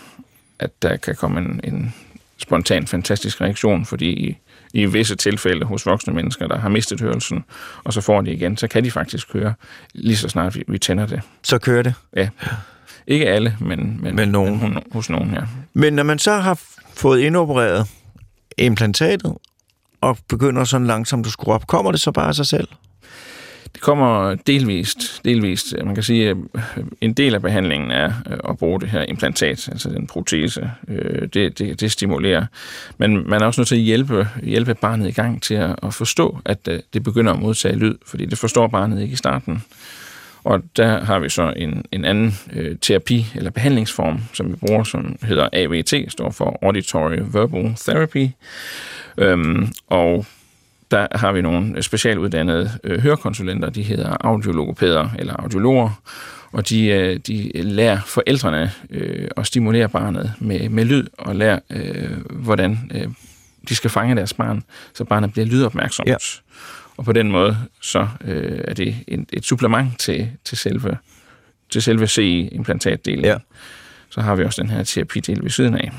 at der kan komme en, en spontan fantastisk reaktion, fordi i, i visse tilfælde hos voksne mennesker, der har mistet hørelsen, og så får de igen, så kan de faktisk høre lige så snart vi, vi tænder det. Så kører det. Ja. Ikke alle, men, men, Men nogen. men hos- nogen, ja. Men når man så har fået indopereret implantatet, og begynder sådan langsomt at skrue op, kommer det så bare af sig selv? Det kommer delvist. delvist. Man kan sige, at øh, en del af behandlingen er øh, at bruge det her implantat, altså den protese. Øh, det, det, det stimulerer. Men man er også nødt til at hjælpe, hjælpe barnet i gang til at, at forstå, at det begynder at modtage lyd, fordi det forstår barnet ikke i starten. Og der har vi så en, en anden øh, terapi eller behandlingsform, som vi bruger, som hedder AVT, står for Auditory Verbal Therapy. Øhm, og der har vi nogle specialuddannede øh, hørekonsulenter, de hedder audiologopæder eller audiologer, og de, øh, de lærer forældrene øh, at stimulere barnet med, med lyd, og lærer, øh, hvordan øh, de skal fange deres barn, så barnet bliver lydopmærksomt. Ja. Og på den måde, så øh, er det en, et supplement til, til selve, til selve CI-implantatdelen. Ja. Så har vi også den her terapidel ved siden af.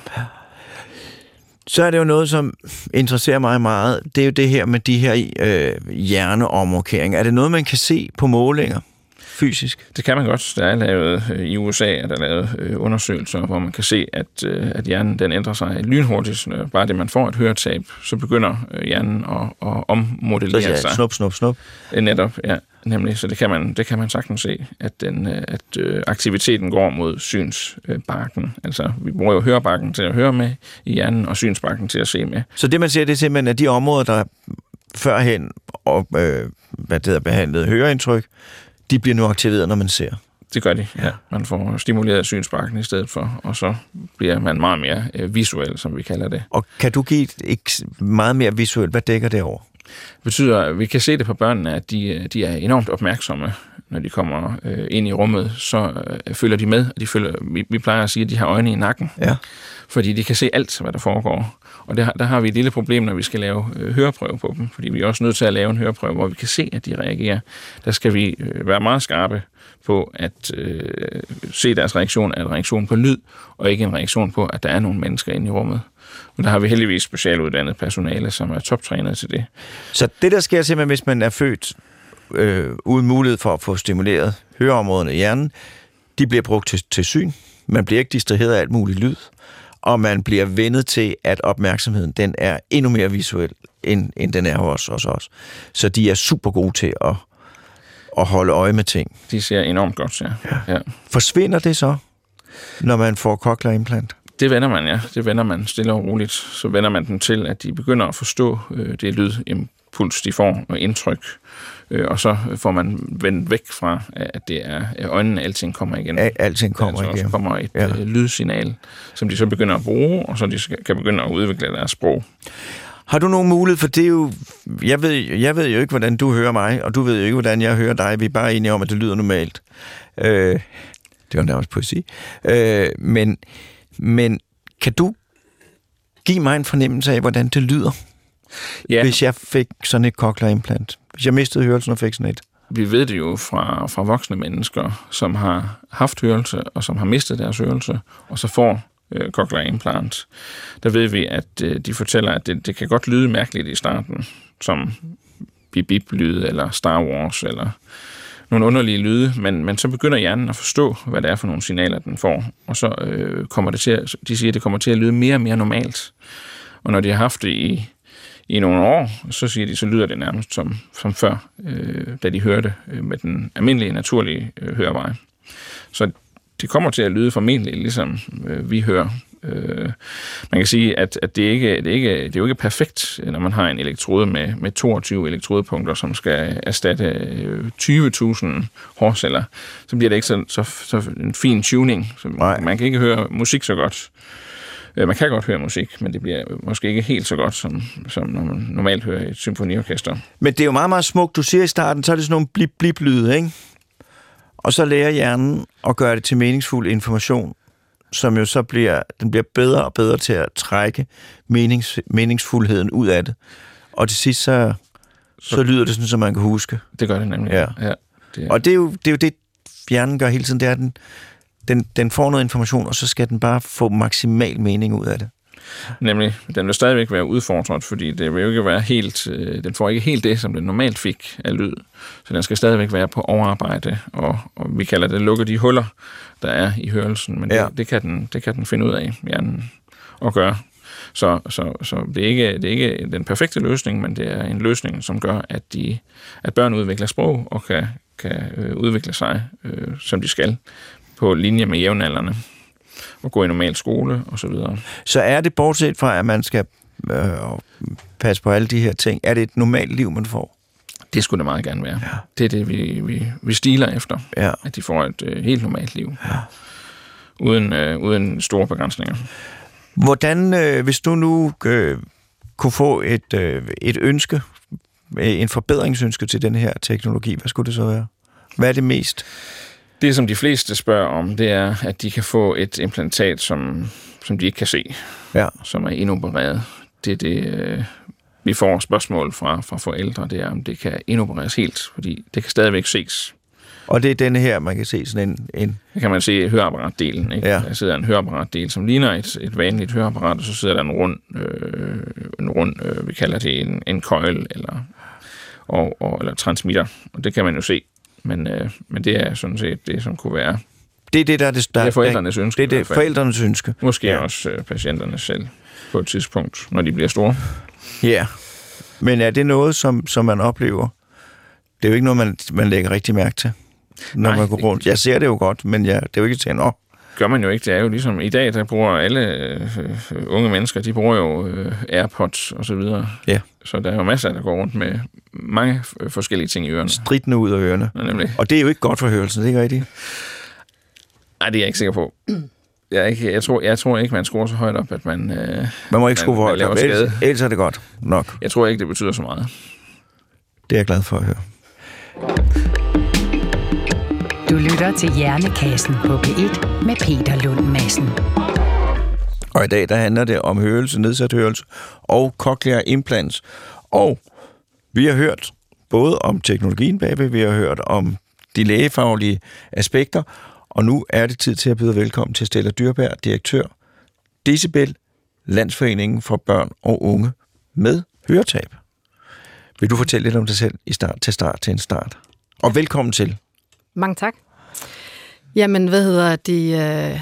Så er det jo noget, som interesserer mig meget. Det er jo det her med de her øh, hjerneomrokeringer. Er det noget, man kan se på målinger fysisk? Det kan man godt. Der er lavet, øh, I USA er der lavet øh, undersøgelser, hvor man kan se, at, øh, at hjernen den ændrer sig lynhurtigt. Bare det, man får et høretab, så begynder hjernen at, at Så ommodellere sig. snup, snup, snup. Netop, ja. Nemlig, så det kan man, det kan man sagtens se, at, den, at aktiviteten går mod synsbakken. Altså, vi bruger jo hørebakken til at høre med i hjernen, og synsbakken til at se med. Så det, man ser, det er simpelthen, at de områder, der førhen og, øh, hvad det hedder, behandlet høreindtryk, de bliver nu aktiveret, når man ser. Det gør de, ja. Man får stimuleret synsbakken i stedet for, og så bliver man meget mere øh, visuel, som vi kalder det. Og kan du give et meget mere visuelt, hvad dækker det over? Det betyder, at vi kan se det på børnene, at de, øh, de er enormt opmærksomme, når de kommer øh, ind i rummet, så øh, følger de med, og de følger, vi, vi plejer at sige, at de har øjne i nakken, Ja. fordi de kan se alt, hvad der foregår. Og der, der har vi et lille problem, når vi skal lave øh, høreprøve på dem, fordi vi er også nødt til at lave en høreprøve, hvor vi kan se, at de reagerer. Der skal vi øh, være meget skarpe på at øh, se deres reaktion af en reaktion på lyd, og ikke en reaktion på, at der er nogle mennesker inde i rummet. Men der har vi heldigvis specialuddannet personale, som er toptrænet til det. Så det, der sker simpelthen, hvis man er født øh, uden mulighed for at få stimuleret høreområderne i hjernen, de bliver brugt til, til syn. Man bliver ikke distraheret af alt muligt lyd. Og man bliver vendet til, at opmærksomheden den er endnu mere visuel, end, end den er hos, hos os. Så de er super gode til at, at holde øje med ting. De ser enormt godt, ja. ja. Forsvinder det så, når man får cochlear implant? Det vender man, ja. Det vender man stille og roligt. Så vender man dem til, at de begynder at forstå øh, det lydimpuls, de får, og indtryk. Øh, og så får man vendt væk fra, at det er øjnene, alting kommer igen. Al- Alting kommer altså, igennem. også kommer et Ja. ja. lydsignal, som de så begynder at bruge, og så de kan begynde at udvikle deres sprog. Har du nogen mulighed for det er jo... Jeg ved, jeg ved jo ikke, hvordan du hører mig, og du ved jo ikke, hvordan jeg hører dig. Vi er bare enige om, at det lyder normalt. Øh, det var nærmest poesi. Øh, men, men kan du give mig en fornemmelse af, hvordan det lyder, Ja, hvis jeg fik sådan et cochlear-implant? Hvis jeg mistede hørelsen og fik sådan et? vi ved det jo fra, fra voksne mennesker, som har haft hørelse, og som har mistet deres hørelse, og så får øh, cochlear implant. Der ved vi, at øh, de fortæller, at det, det kan godt lyde mærkeligt i starten, som bip-bip-lyde, eller Star Wars, eller nogle underlige lyde, men, men så begynder hjernen at forstå, hvad det er for nogle signaler, den får, og så øh, kommer det til at, de siger, at det kommer til at lyde mere og mere normalt. Og når de har haft det i, i nogle år, så siger de, så lyder det nærmest som, som før, øh, da de hørte øh, med den almindelige, naturlige øh, hørevej. Så det kommer til at lyde formentlig ligesom øh, vi hører. Øh, man kan sige, at, at det, ikke, det, ikke, det er jo ikke perfekt, når man har en elektrode med, med 22 elektrodepunkter, som skal erstatte øh, 20.000 hårceller. Så bliver det ikke så, så, så en fin tuning. Så man kan ikke høre musik så godt. Øh, Man kan godt høre musik, men det bliver måske ikke helt så godt, som, som når man normalt hører et symfoniorkester. Men det er jo meget, meget smukt. Du siger i starten, så er det sådan nogle blip-blip-lyde, ikke? Og så lærer hjernen at gøre det til meningsfuld information, som jo så bliver, den bliver bedre og bedre til at trække menings, meningsfuldheden ud af det. Og til sidst, så, så lyder det sådan, som man kan huske. Det gør det nemlig. Ja. ja det, Og det er jo det, er jo det hjernen gør hele tiden, det er, den, den, den får noget information, og så skal den bare få maksimal mening ud af det. Nemlig, den vil stadigvæk være udfordret, fordi det vil jo ikke være helt, øh, den får ikke helt det, som den normalt fik af lyd. Så den skal stadigvæk være på overarbejde, og, og vi kalder det lukke de huller, der er i hørelsen, men Ja. det, det, kan den, det kan den finde ud af, hjernen, at gøre. Så, så, så det, er ikke, det er ikke den perfekte løsning, men det er en løsning, som gør, at, de, at børn udvikler sprog og kan, kan øh, udvikle sig, øh, som de skal, på linje med jævnaldrende og gå i normal skole og så videre. Så er det, bortset fra, at man skal øh, passe på alle de her ting, er det et normalt liv, man får? Det skulle det meget gerne være. Ja. Det er det, vi, vi, vi stiler efter. Ja. At de får et øh, helt normalt liv. Ja. Uden, øh, uden store begrænsninger. Hvordan, øh, hvis du nu øh, kunne få et, øh, et ønske, øh, en forbedringsønske til den her teknologi, hvad skulle det så være? Hvad er det mest? Det, som de fleste spørger om, det er, at de kan få et implantat, som, som de ikke kan se, Ja. som er indopereret. Det er det, øh, vi får spørgsmål fra, fra forældre, det er, om det kan indopereres helt, fordi det kan stadigvæk ses. Og det er denne her, man kan se sådan en... en Der kan man se høreapparatdelen. Ikke? Ja. Der sidder en høreapparatdel, som ligner et, et vanligt høreapparat, og så sidder der en rund, øh, en rund øh, vi kalder det en, en coil, eller, og, og, eller transmitter. Og det kan man jo se. Men, øh, men det er sådan set det, som kunne være det er det, der er det, der, det er forældrenes ønske. Det er det, forældrenes ønske. Måske Ja. også øh, patienterne selv på et tidspunkt, når de bliver store. Ja. Men er det noget, som, som man oplever? Det er jo ikke noget, man, man lægger rigtig mærke til, når Nej, man går rundt. Jeg ser det jo godt, men jeg, det er jo ikke til at nå. gør man jo ikke. Det er jo ligesom, i dag, der bruger alle øh, øh, unge mennesker, de bruger jo øh, Airpods og så videre. Ja. Så der er jo masser, der går rundt med mange forskellige ting i ørerne. Stridende ud af ørerne. Ja, Nemlig. Og det er jo ikke godt for hørelsen, det er ikke rigtigt? Nej, det er jeg ikke sikker på. Jeg, er ikke, jeg, tror, jeg tror ikke, man skruer så højt op, at man... Øh, Man må ikke skrue for højt laver op. Ellers, skade. ellers er det godt nok. jeg tror ikke, det betyder så meget. Det er jeg glad for at høre. Du lytter til Hjernekassen på P1 med Peter Lund Madsen. Og i dag, der handler det om hørelse, nedsat hørelse og cochlear implants. Og vi har hørt både om teknologien bagved, vi har hørt om de lægefaglige aspekter, og nu er det tid til at byde velkommen til Stella Dyrberg, direktør Decibel, Landsforeningen for Børn og Unge med høretab. Vil du fortælle lidt om dig selv i start, til start til en start? Og velkommen til. Mange tak. Jamen, hvad hedder det? Øh,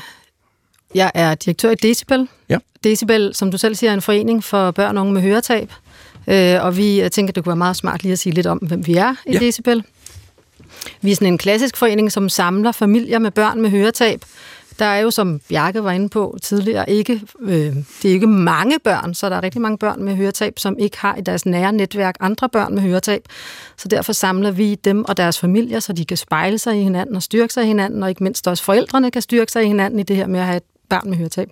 jeg er direktør i Decibel. Ja. Decibel, som du selv siger, er en forening for børn og unge med høretab. Øh, Og vi tænker, det kunne være meget smart lige at sige lidt om, hvem vi er i Ja. Decibel. Vi er sådan en klassisk forening, som samler familier med børn med høretab. Der er jo, som Bjarke var inde på tidligere, ikke, øh, det er ikke mange børn, så der er rigtig mange børn med høretab, som ikke har i deres nære netværk andre børn med høretab. Så derfor samler vi dem og deres familier, så de kan spejle sig i hinanden og styrke sig i hinanden, og ikke mindst også forældrene kan styrke sig i hinanden i det her med at have et barn med høretab.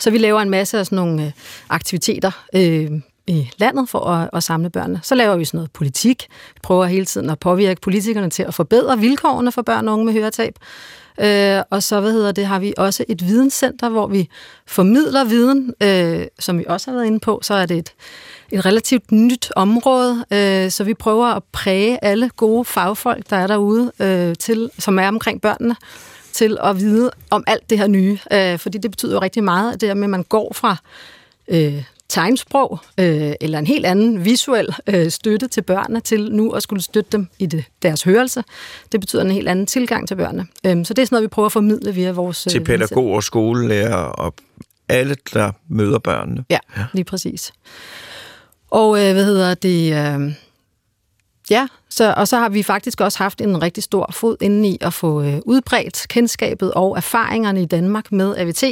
Så vi laver en masse af sådan nogle øh, aktiviteter øh, i landet for at, at samle børnene. Så laver vi sådan noget politik. Vi prøver hele tiden at påvirke politikerne til at forbedre vilkårene for børn og unge med høretab. Øh, og så hvad hedder det, har vi også et videnscenter, hvor vi formidler viden, øh, som vi også har været inde på. Så er det et, et relativt nyt område, øh, så vi prøver at præge alle gode fagfolk, der er derude, øh, til, som er omkring børnene, til at vide om alt det her nye. Øh, fordi det betyder jo rigtig meget, det der med, at man går fra øh, tegnsprog øh, eller en helt anden visuel øh, støtte til børnene til nu at skulle støtte dem i det, deres hørelse. Det betyder en helt anden tilgang til børnene. Øh, så det er sådan noget, vi prøver at formidle via vores... Til øh, pædagoger, skolelærer og alle, der møder børnene. Ja, ja. lige præcis. Og øh, hvad hedder det... Øh, ja, så, og så har vi faktisk også haft en rigtig stor fod inde i at få øh, udbredt kendskabet og erfaringerne i Danmark med AVT.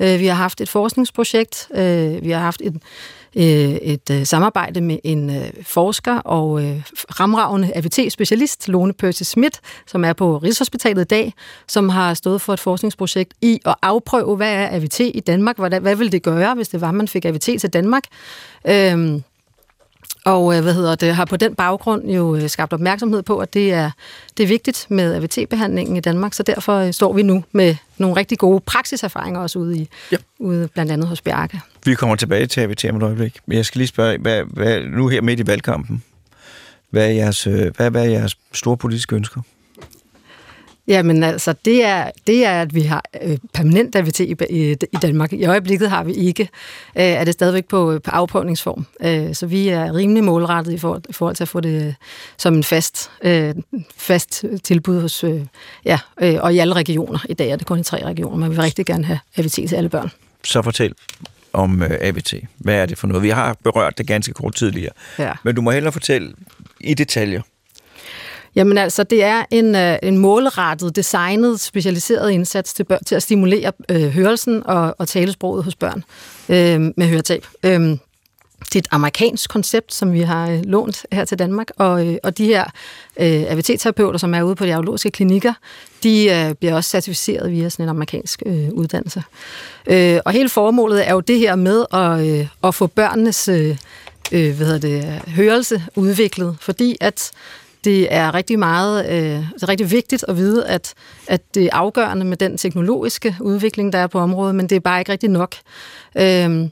Øh, vi har haft et forskningsprojekt, øh, vi har haft et, øh, et øh, samarbejde med en øh, forsker og øh, fremragende AVT-specialist, Lone Percy Schmidt, som er på Rigshospitalet i dag, som har stået for et forskningsprojekt i at afprøve, hvad er AVT i Danmark, hvad, hvad vil det gøre, hvis det var, man fik AVT til Danmark. Øh, og øh, hvad hedder det, har på den baggrund jo øh, skabt opmærksomhed på, at det er, det er vigtigt med AVT-behandlingen i Danmark, så derfor øh, står vi nu med nogle rigtig gode praksiserfaringer også ude, i, ja. ude blandt andet hos Bjarke. Vi kommer tilbage til AVT om et øjeblik, men jeg skal lige spørge, hvad, hvad, nu her midt i valgkampen, hvad er jeres, hvad, hvad er jeres store politiske ønsker? Jamen altså, det er, det er, at vi har øh, permanent AVT i, i, i Danmark. I øjeblikket har vi ikke. Øh, er det stadigvæk på, på afprøvningsform. Øh, så vi er rimelig målrettet i forhold, i forhold til at få det som en fast, øh, fast tilbud hos, øh, ja, øh, og i alle regioner. I dag er det kun i tre regioner, men vi vil rigtig gerne have AVT til alle børn. Så fortæl om øh, AVT. Hvad er det for noget? Vi har berørt det ganske kort tidligere. Ja. Men du må hellere fortælle i detaljer. Jamen altså, det er en, øh, en målrettet, designet, specialiseret indsats til, børn, til at stimulere øh, hørelsen og, og talesproget hos børn øh, med høretab. Øh, det er et amerikansk koncept, som vi har øh, lånt her til Danmark, og, øh, og de her øh, AVT-terapeuter, som er ude på de audiologiske klinikker, de øh, bliver også certificeret via sådan en amerikansk øh, uddannelse. Øh, og hele formålet er jo det her med at, øh, at få børnenes øh, øh hvad hedder det, hørelse udviklet, fordi at det er rigtig meget, øh, det er rigtig vigtigt at vide, at, at det er afgørende med den teknologiske udvikling, der er på området, men det er bare ikke rigtig nok. Øh,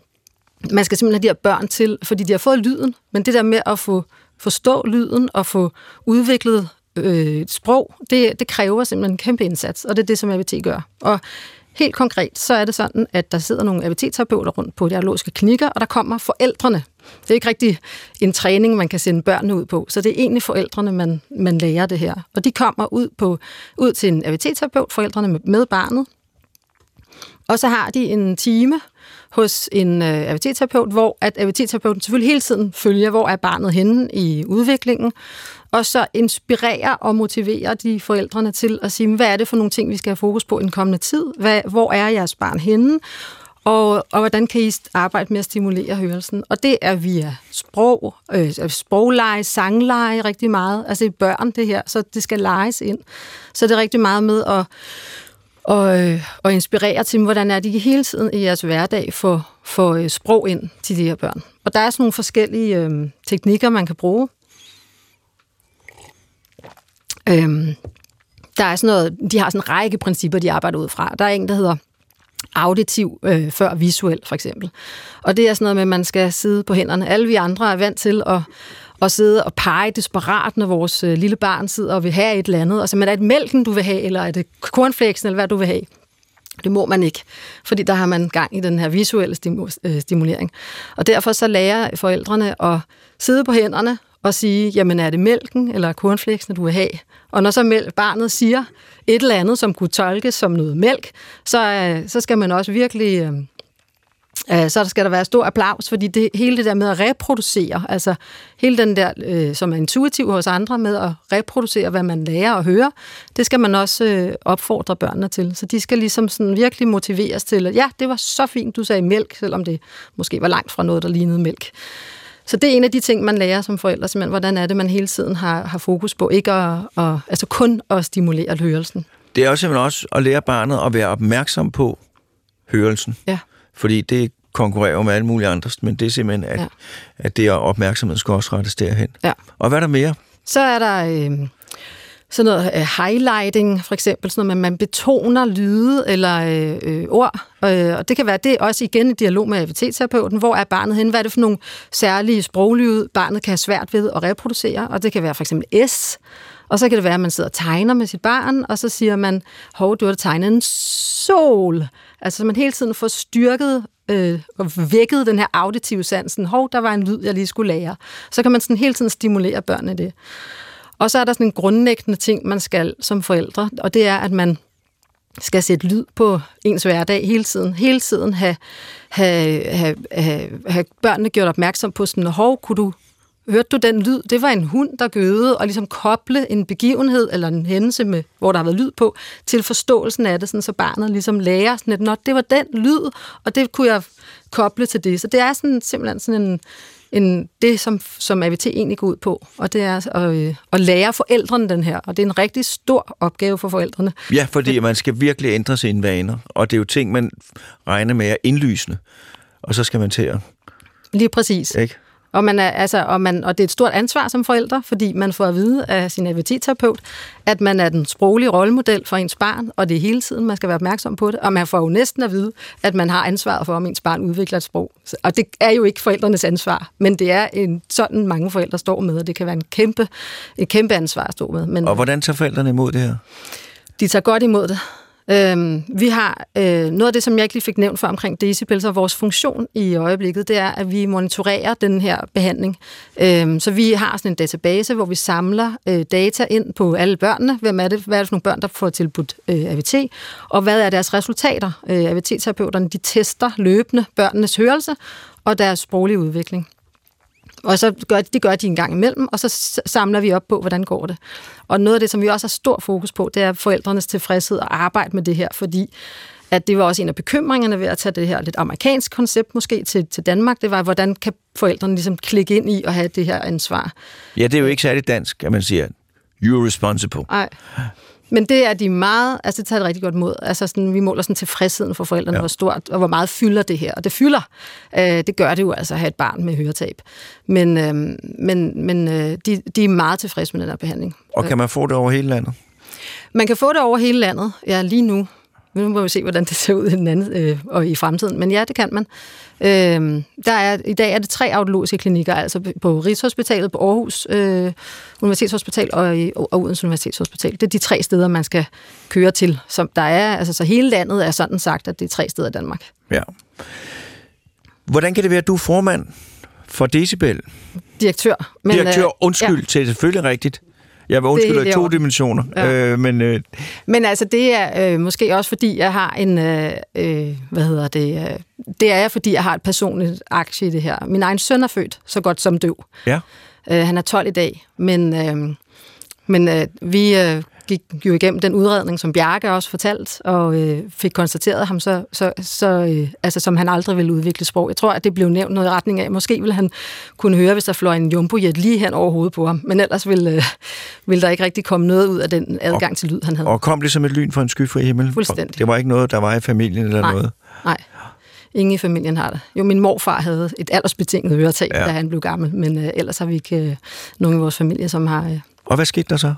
man skal simpelthen have de her børn til, fordi de har fået lyden, men det der med at få forstå lyden og få udviklet øh, sprog, det, det kræver simpelthen en kæmpe indsats, og det er det, som ABT gør. Og Helt konkret, så er det sådan, at der sidder nogle ABT-terapeuter rundt på de audiologiske klinikker, og der kommer forældrene. Det er ikke rigtig en træning, man kan sende børnene ud på, så det er egentlig forældrene, man, man lærer det her. Og de kommer ud, på, ud til en AVT-terapeut, forældrene med, med barnet, og så har de en time hos en øh, AVT-terapeut, hvor at AVT-terapeuten selvfølgelig hele tiden følger, hvor er barnet henne i udviklingen, og så inspirerer og motiverer de forældrene til at sige, hvad er det for nogle ting, vi skal have fokus på i den kommende tid? Hvad, hvor er jeres barn henne? Og, og hvordan kan I arbejde med at stimulere hørelsen? Og det er via sprog, øh, sprogleje, sangleje rigtig meget. Altså i børn det her, så det skal leges ind. Så det er rigtig meget med at og, øh, og inspirere til, hvordan er de hele tiden i jeres hverdag for, for øh, sprog ind til de her børn. Og der er sådan nogle forskellige øh, teknikker, man kan bruge. Øhm, der er sådan noget, de har sådan en række principper, de arbejder ud fra. Der er en, der hedder auditiv øh, før visuel, for eksempel. Og det er sådan noget med, at man skal sidde på hænderne. Alle vi andre er vant til at, at sidde og pege desperat, når vores øh, lille barn sidder og vil have et eller andet. Og så, men er det mælken, du vil have, eller er det cornflakesen, eller hvad du vil have? Det må man ikke, fordi der har man gang i den her visuelle øh, stimulering. Og derfor så lærer forældrene at sidde på hænderne og sige, jamen er det mælken eller cornflakesen, du vil have? Og når så barnet siger et eller andet, som kunne tolkes som noget mælk, så, øh, så skal man også virkelig... Øh, øh, så skal der være stor applaus, fordi det, hele det der med at reproducere, altså hele den der, øh, som er intuitiv hos andre, med at reproducere, hvad man lærer og hører, det skal man også øh, opfordre børnene til. Så de skal ligesom sådan virkelig motiveres til, at ja, det var så fint, du sagde mælk, selvom det måske var langt fra noget, der lignede mælk. Så det er en af de ting, man lærer som forældre, simpelthen, hvordan er det, man hele tiden har, har fokus på, ikke at, at, altså kun at stimulere hørelsen. Det er også simpelthen også at lære barnet at være opmærksom på hørelsen. Ja. Fordi det konkurrerer jo med alle mulige andre, men det er simpelthen, at, ja. At det er opmærksomhed skal også rettes derhen. Ja. Og hvad er der mere? Så er der øh, sådan noget øh, highlighting, for eksempel, sådan noget at man betoner lyde eller øh, øh, ord. Øh, og det kan være, det er også igen i dialog med AVT-terapeuten. Hvor er barnet henne? Hvad er det for nogle særlige sproglyde, barnet kan have svært ved at reproducere? Og det kan være for eksempel S. Og så kan det være, at man sidder og tegner med sit barn, og så siger man, hov, du har tegnet en sol. Altså, så man hele tiden får styrket øh, og vækket den her auditive sansen. Hov, der var en lyd, jeg lige skulle lære. Så kan man sådan hele tiden stimulere børnene det. Og så er der sådan en grundlæggende ting, man skal som forældre, og det er, at man skal sætte lyd på ens hverdag hele tiden. Hele tiden have, have, have, have, have børnene gjort opmærksom på sådan, hov, kunne du Hørte du den lyd? Det var en hund, der gøede, og ligesom koble en begivenhed eller en hændelse, med, hvor der har været lyd på, til forståelsen af det, sådan, så barnet ligesom lærer, sådan, at Nå, det var den lyd, og det kunne jeg koble til det. Så det er sådan, simpelthen sådan en, en, det, som, som AVT egentlig går ud på, og det er at, øh, at lære forældrene den her, og det er en rigtig stor opgave for forældrene. Ja, fordi man skal virkelig ændre sine vaner, og det er jo ting, man regner med at indlysende, og så skal man til at, Lige præcis. ikke? Og, man er, altså, og, man, og det er et stort ansvar som forældre, fordi man får at vide af sin AVT-terapeut, at man er den sproglige rollemodel for ens barn, og det er hele tiden, man skal være opmærksom på det. Og man får jo næsten at vide, at man har ansvaret for, om ens barn udvikler et sprog. Og det er jo ikke forældrenes ansvar, men det er en sådan, mange forældre står med, og det kan være en kæmpe, et kæmpe ansvar at stå med. Men Og hvordan tager forældrene imod det her? de tager godt imod det. Øhm, vi har øh, noget af det, som jeg ikke lige fik nævnt for omkring decibels så vores funktion i øjeblikket, det er, at vi monitorerer den her behandling. Øhm, så vi har sådan en database, hvor vi samler øh, data ind på alle børnene. Hvem er det? Hvad er det for nogle børn, der får tilbudt øh, AVT? Og hvad er deres resultater? Øh, AVT-terapeuterne, de tester løbende børnenes hørelse og deres sproglige udvikling. Og så gør, det gør de en gang imellem, og så samler vi op på, hvordan går det. Og noget af det, som vi også har stor fokus på, det er forældrenes tilfredshed og arbejde med det her, fordi at det var også en af bekymringerne ved at tage det her lidt amerikansk koncept måske til, til Danmark, det var, hvordan kan forældrene ligesom klikke ind i og have det her ansvar. Ja, det er jo ikke særlig dansk, at man siger, you're responsible. Nej. Men det er de meget, altså det tager det rigtig godt mod. Altså sådan, vi måler sådan tilfredsheden for forældrene, ja. hvor stort, og hvor meget fylder det her. Og det fylder. Øh, det gør det jo altså at have et barn med høretab. Men, øh, men, men øh, de, de er meget tilfredse med den her behandling. Og kan man få det over hele landet? Man kan få det over hele landet, ja lige nu. Nu må vi se, hvordan det ser ud i, den anden, øh, og i fremtiden. Men ja, det kan man. Øh, der er, I dag er det tre audiologiske klinikker, altså på Rigshospitalet, på Aarhus øh, Universitetshospital og, i, og Odense Universitetshospital. Det er de tre steder, man skal køre til. Som der er, altså, så hele landet er sådan sagt, at det er tre steder i Danmark. Ja. Hvordan kan det være, at du er formand for Decibel? Direktør. Men, Direktør, øh, undskyld, ja. til selvfølgelig rigtigt. Jeg er undskylde i to dimensioner, Ja. øh, men øh, Men altså, det er øh, måske også, fordi jeg har en... Øh, øh, hvad hedder det? Øh, det er jeg, fordi jeg har et personligt aktie i det her. Min egen søn er født så godt som døv. ja. Øh, han er 12 i dag, men, øh, men øh, vi øh, gik jo igennem den udredning, som Bjarke også fortalt, og øh, fik konstateret ham, så, så, så, øh, altså, som han aldrig ville udvikle sprog. Jeg tror, at det blev nævnt noget i retning af, måske ville han kunne høre, hvis der fløj en jumbojet lige hen over hovedet på ham, men ellers ville, øh, ville der ikke rigtig komme noget ud af den adgang til lyd, han havde. Og kom det som et lyn fra en skyfri himmel? Fuldstændig. Det var ikke noget, der var i familien eller Nej. noget? Nej, ingen i familien har det. Jo, min morfar havde et aldersbetinget høretab, Ja. ja. da han blev gammel, men øh, ellers har vi ikke øh, nogen i vores familie, som har... Øh, Og hvad skete der så?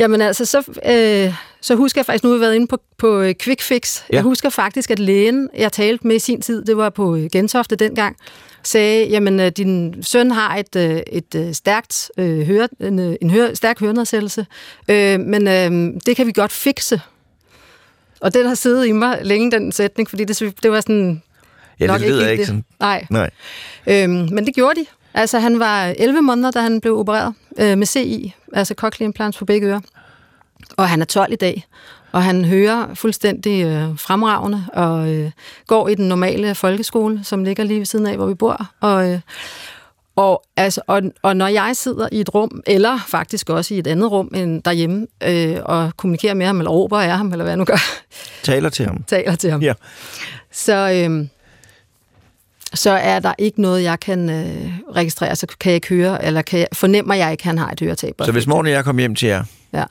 Jamen altså, så, øh, så husker jeg faktisk, nu har vi været inde på, på øh, Quick Fix. Ja. Jeg husker faktisk, at lægen, jeg talte med i sin tid, det var på øh, Gentofte dengang, sagde, jamen øh, din søn har et, et stærkt, øh, høre, en, en høre, stærk hørenedsættelse, øh, men øh, det kan vi godt fikse. Og den har siddet i mig længe, den sætning, fordi det, det var sådan... Ja, det helt ikke det. sådan. Nej, Nej. Øhm, men det gjorde de. Altså, han var 11 måneder, da han blev opereret øh, med CI, altså cochlear implants på begge ører. Og han er 12 i dag, og han hører fuldstændig øh, fremragende, og øh, går i den normale folkeskole, som ligger lige ved siden af, hvor vi bor. Og, øh, og, altså, og, og når jeg sidder i et rum, eller faktisk også i et andet rum end derhjemme, øh, og kommunikerer med ham, eller råber af ham, eller hvad jeg nu gør, Taler til ham. taler til ham, Ja. så, øhm, så er der ikke noget, jeg kan øh, registrere, så kan jeg ikke høre, eller kan jeg, fornemmer jeg ikke, at han har et høretab. Så hvis morgen jeg kom hjem til jer, Ja.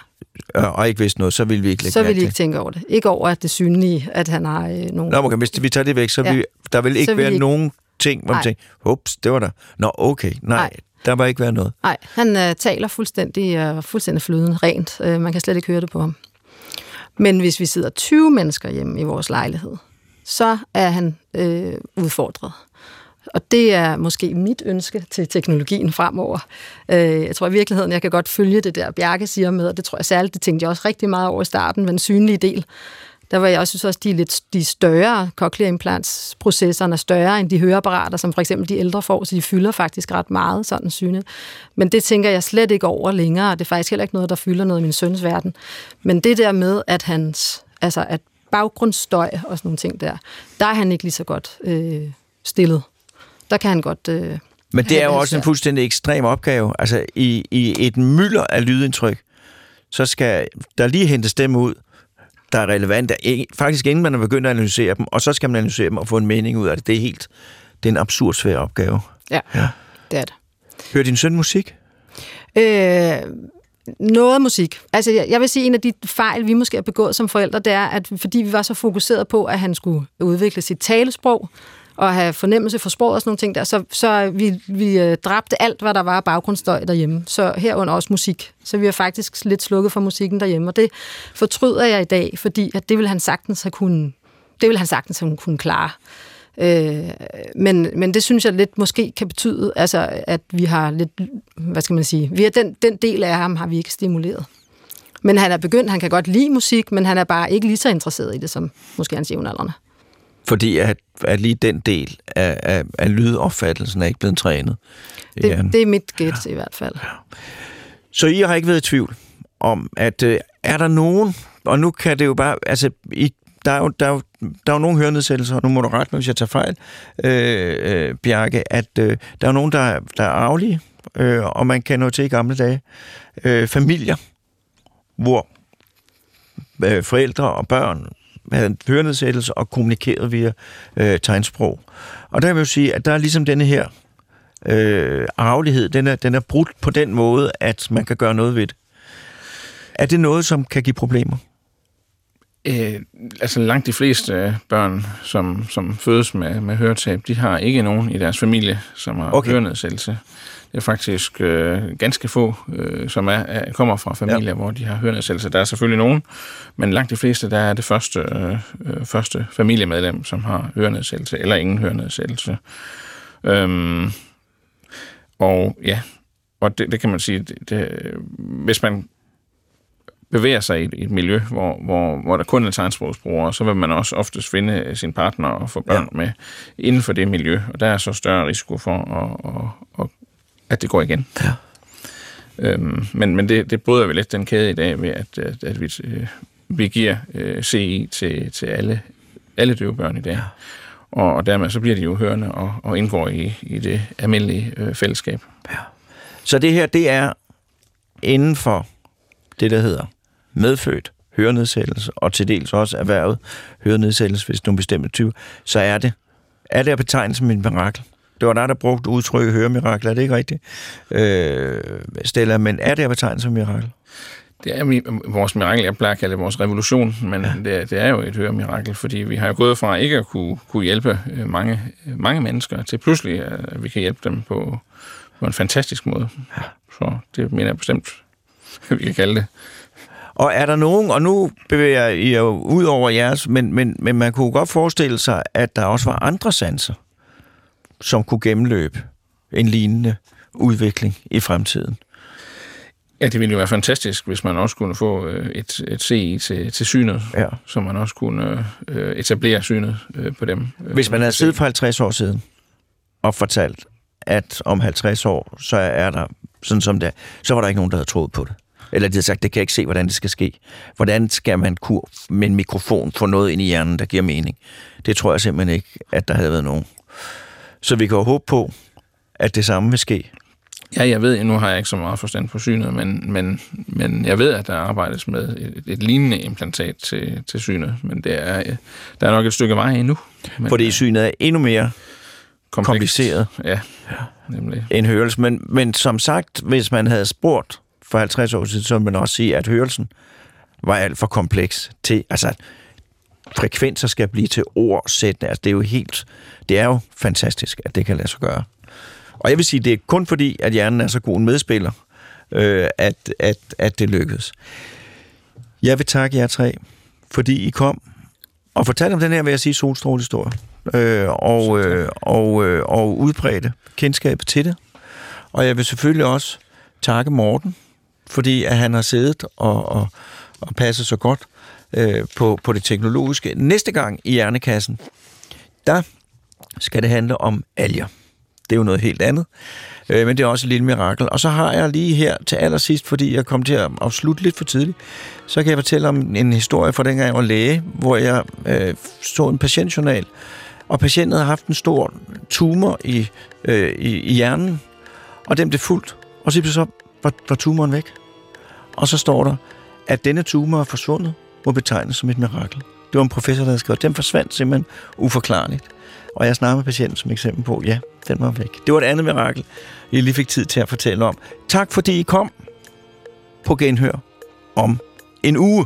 og ikke vidste noget, så ville vi ikke lægge så vil mærke de til ikke tænke over det. Ikke over, at det synlige, at han har øh, nogle... Nå, okay, hvis vi tager det væk, så Ja. vil, der vil ikke vil være ikke- nogen ting, hvor man tænker, ups, det var der. Nå, okay, nej, Nej. der var ikke været noget. Nej, han øh, taler fuldstændig, øh, fuldstændig flydende rent. Øh, man kan slet ikke høre det på ham. Men hvis vi sidder 20 mennesker hjemme i vores lejlighed, så er han øh, udfordret. Og det er måske mit ønske til teknologien fremover. Øh, jeg tror i virkeligheden, jeg kan godt følge det der, Bjarke siger med, og det tror jeg særligt, det tænkte jeg også rigtig meget over i starten, men den synlige del. Der var jeg også synes også, de er lidt de større, cochlear implantsprocesserne er større end de høreapparater, som for eksempel de ældre får, så de fylder faktisk ret meget sådan synet. Men det tænker jeg slet ikke over længere, og det er faktisk heller ikke noget, der fylder noget i min søns verden. Men det der med, at hans, altså at baggrundsstøj og sådan nogle ting der, der er han ikke lige så godt øh, stillet. Der kan han godt... Øh, Men det er jo også en fuldstændig ekstrem opgave. Altså, i, i et mylder af lydindtryk, så skal der lige hentes dem ud, der er relevante, faktisk inden man er begyndt at analysere dem, og så skal man analysere dem og få en mening ud af det. Det er helt, det er en absurd svær opgave. ja, Ja. det er det. Hører din søn musik? Øh, noget musik. Altså, jeg, jeg vil sige, en af de fejl, vi måske har begået som forældre, det er, at fordi vi var så fokuseret på, at han skulle udvikle sit talesprog, og have fornemmelse for sproget og sådan nogle ting der, så, så vi, vi øh, dræbte alt, hvad der var af baggrundsstøj derhjemme. Så herunder også musik. Så vi har faktisk lidt slukket for musikken derhjemme, og det fortryder jeg i dag, fordi at det vil han sagtens have kunne, det vil han sagtens have kunne klare. Øh, men, men det synes jeg lidt måske kan betyde, altså, at vi har lidt, hvad skal man sige, vi har den, den del af ham har vi ikke stimuleret. Men han er begyndt, han kan godt lide musik, men han er bare ikke lige så interesseret i det, som måske hans jævnaldrende. Fordi at, at lige den del af, af, af lydopfattelsen er ikke blevet trænet. Det, det er mit gæt i hvert fald. Så I har ikke været i tvivl om, at øh, er der nogen, og nu kan det jo bare, altså, I, der, er jo, der, er jo, der er jo nogle hørenedsættelser, og nu må du rette mig, hvis jeg tager fejl, øh, øh, Bjarke, at øh, der er nogen, der, er- der er arvelige, øh, og man kan nå til i gamle dage, øh, familier, hvor øh, forældre og børn havde en hørenedsættelse og kommunikerede via øh, tegnsprog. Og der vil jeg jo sige, at der er ligesom denne her øh, arvelighed, den er, den er brudt på den måde, at man kan gøre noget ved det. Er det noget, som kan give problemer? Øh, altså langt de fleste børn, som, som fødes med, med høretab, de har ikke nogen i deres familie, som har okay. hørenedsættelse. Det er faktisk øh, ganske få, øh, som er, er, kommer fra familier, ja. hvor de har hørenedsættelse. Der er selvfølgelig nogen, men langt de fleste, der er det første, øh, øh, første familiemedlem, som har hørenedsættelse, eller ingen hørenedsættelse. Øhm, og ja, og det, det kan man sige, det, det, hvis man bevæger sig i et, et miljø, hvor, hvor, hvor der kun er tegnsprogsbrugere, så vil man også oftest finde sin partner og få børn ja. med inden for det miljø, og der er så større risiko for, at, at, at, at det går igen. Ja. Øhm, men men det, det bryder vi lidt den kæde i dag ved, at, at, at vi, øh, vi giver øh, CI til, til alle, alle døve børn i dag. Ja. Og, og dermed så bliver de jo hørende og, og indgår i, i det almindelige øh, fællesskab. Så det her, det er inden for det, der hedder medfødt hørenedsættelse, og til dels også erhvervet hørenedsættelse, hvis nogle bestemte typer, så er det, er det at betegne som en mirakel. Det var dig, der brugte udtrykket høremirakel, er det ikke rigtigt? Øh, Stella, men er det at betegne som mirakel? Det er vores mirakel, jeg plejer at kalde det vores revolution, men ja. det, er- det er jo et høremirakel, fordi vi har jo gået fra ikke at kunne, kunne hjælpe øh, mange, øh, mange mennesker, til pludselig, at vi kan hjælpe dem på, på en fantastisk måde. Ja. Så det mener jeg bestemt, vi kan kalde det. Og er der nogen, og nu bevæger I jo ud over jeres, men, men, men man kunne godt forestille sig, at der også var andre sanser, som kunne gennemløbe en lignende udvikling i fremtiden. Ja, det ville jo være fantastisk, hvis man også kunne få øh, et, et CI til, til synet, Ja. så man også kunne øh, etablere synet øh, på dem. Hvis man havde siddet for 50 år siden og fortalt, at om 50 år, så er der sådan som det så var der ikke nogen, der havde troet på det. Eller de havde sagt, det kan jeg ikke se, hvordan det skal ske. Hvordan skal man kunne med en mikrofon få noget ind i hjernen, der giver mening? Det tror jeg simpelthen ikke, at der havde været nogen. Så vi kan jo håbe på, at det samme vil ske. Ja, jeg ved, nu har jeg ikke så meget forstand på synet, men, men, men jeg ved, at der arbejdes med et, et lignende implantat til, til synet, men det er, der er nok et stykke vej endnu. Men, Fordi øh, synet er endnu mere komplekst. kompliceret Ja, nemlig. end hørelse. Men, men som sagt, hvis man havde spurgt for 50 år siden, så vil man også sige, at hørelsen var alt for kompleks til, altså frekvenser skal blive til ordsættende. Altså, det er jo helt, det er jo fantastisk, at det kan lade sig gøre. Og jeg vil sige, det er kun fordi, at hjernen er så god en medspiller, øh, at, at, at det lykkedes. Jeg vil takke jer tre, fordi I kom og fortalte om den her, vil jeg sige, solstrålehistorie. Øh, og, øh, og, øh, og udbredte kendskabet til det. Og jeg vil selvfølgelig også takke Morten, fordi at han har siddet og, og, og passet så godt øh, på, på det teknologiske. Næste gang i Hjernekassen, der skal det handle om alger. Det er jo noget helt andet, øh, men det er også et lille mirakel. Og så har jeg lige her til allersidst, fordi jeg kom til at afslutte lidt for tidligt, så kan jeg fortælle om en historie fra dengang jeg var læge, hvor jeg øh, så en patientjournal, og patienten havde haft en stor tumor i, øh, i, i hjernen, og den blev fuldt, og så så var, var tumoren væk. Og så står der, at denne tumor er forsvundet, må betegnes som et mirakel. Det var en professor, der havde skrevet, den forsvandt simpelthen uforklarligt. Og jeg snakker med patienten som eksempel på, ja, den var væk. Det var et andet mirakel, jeg lige fik tid til at fortælle om. Tak fordi I kom på Genhør om en uge.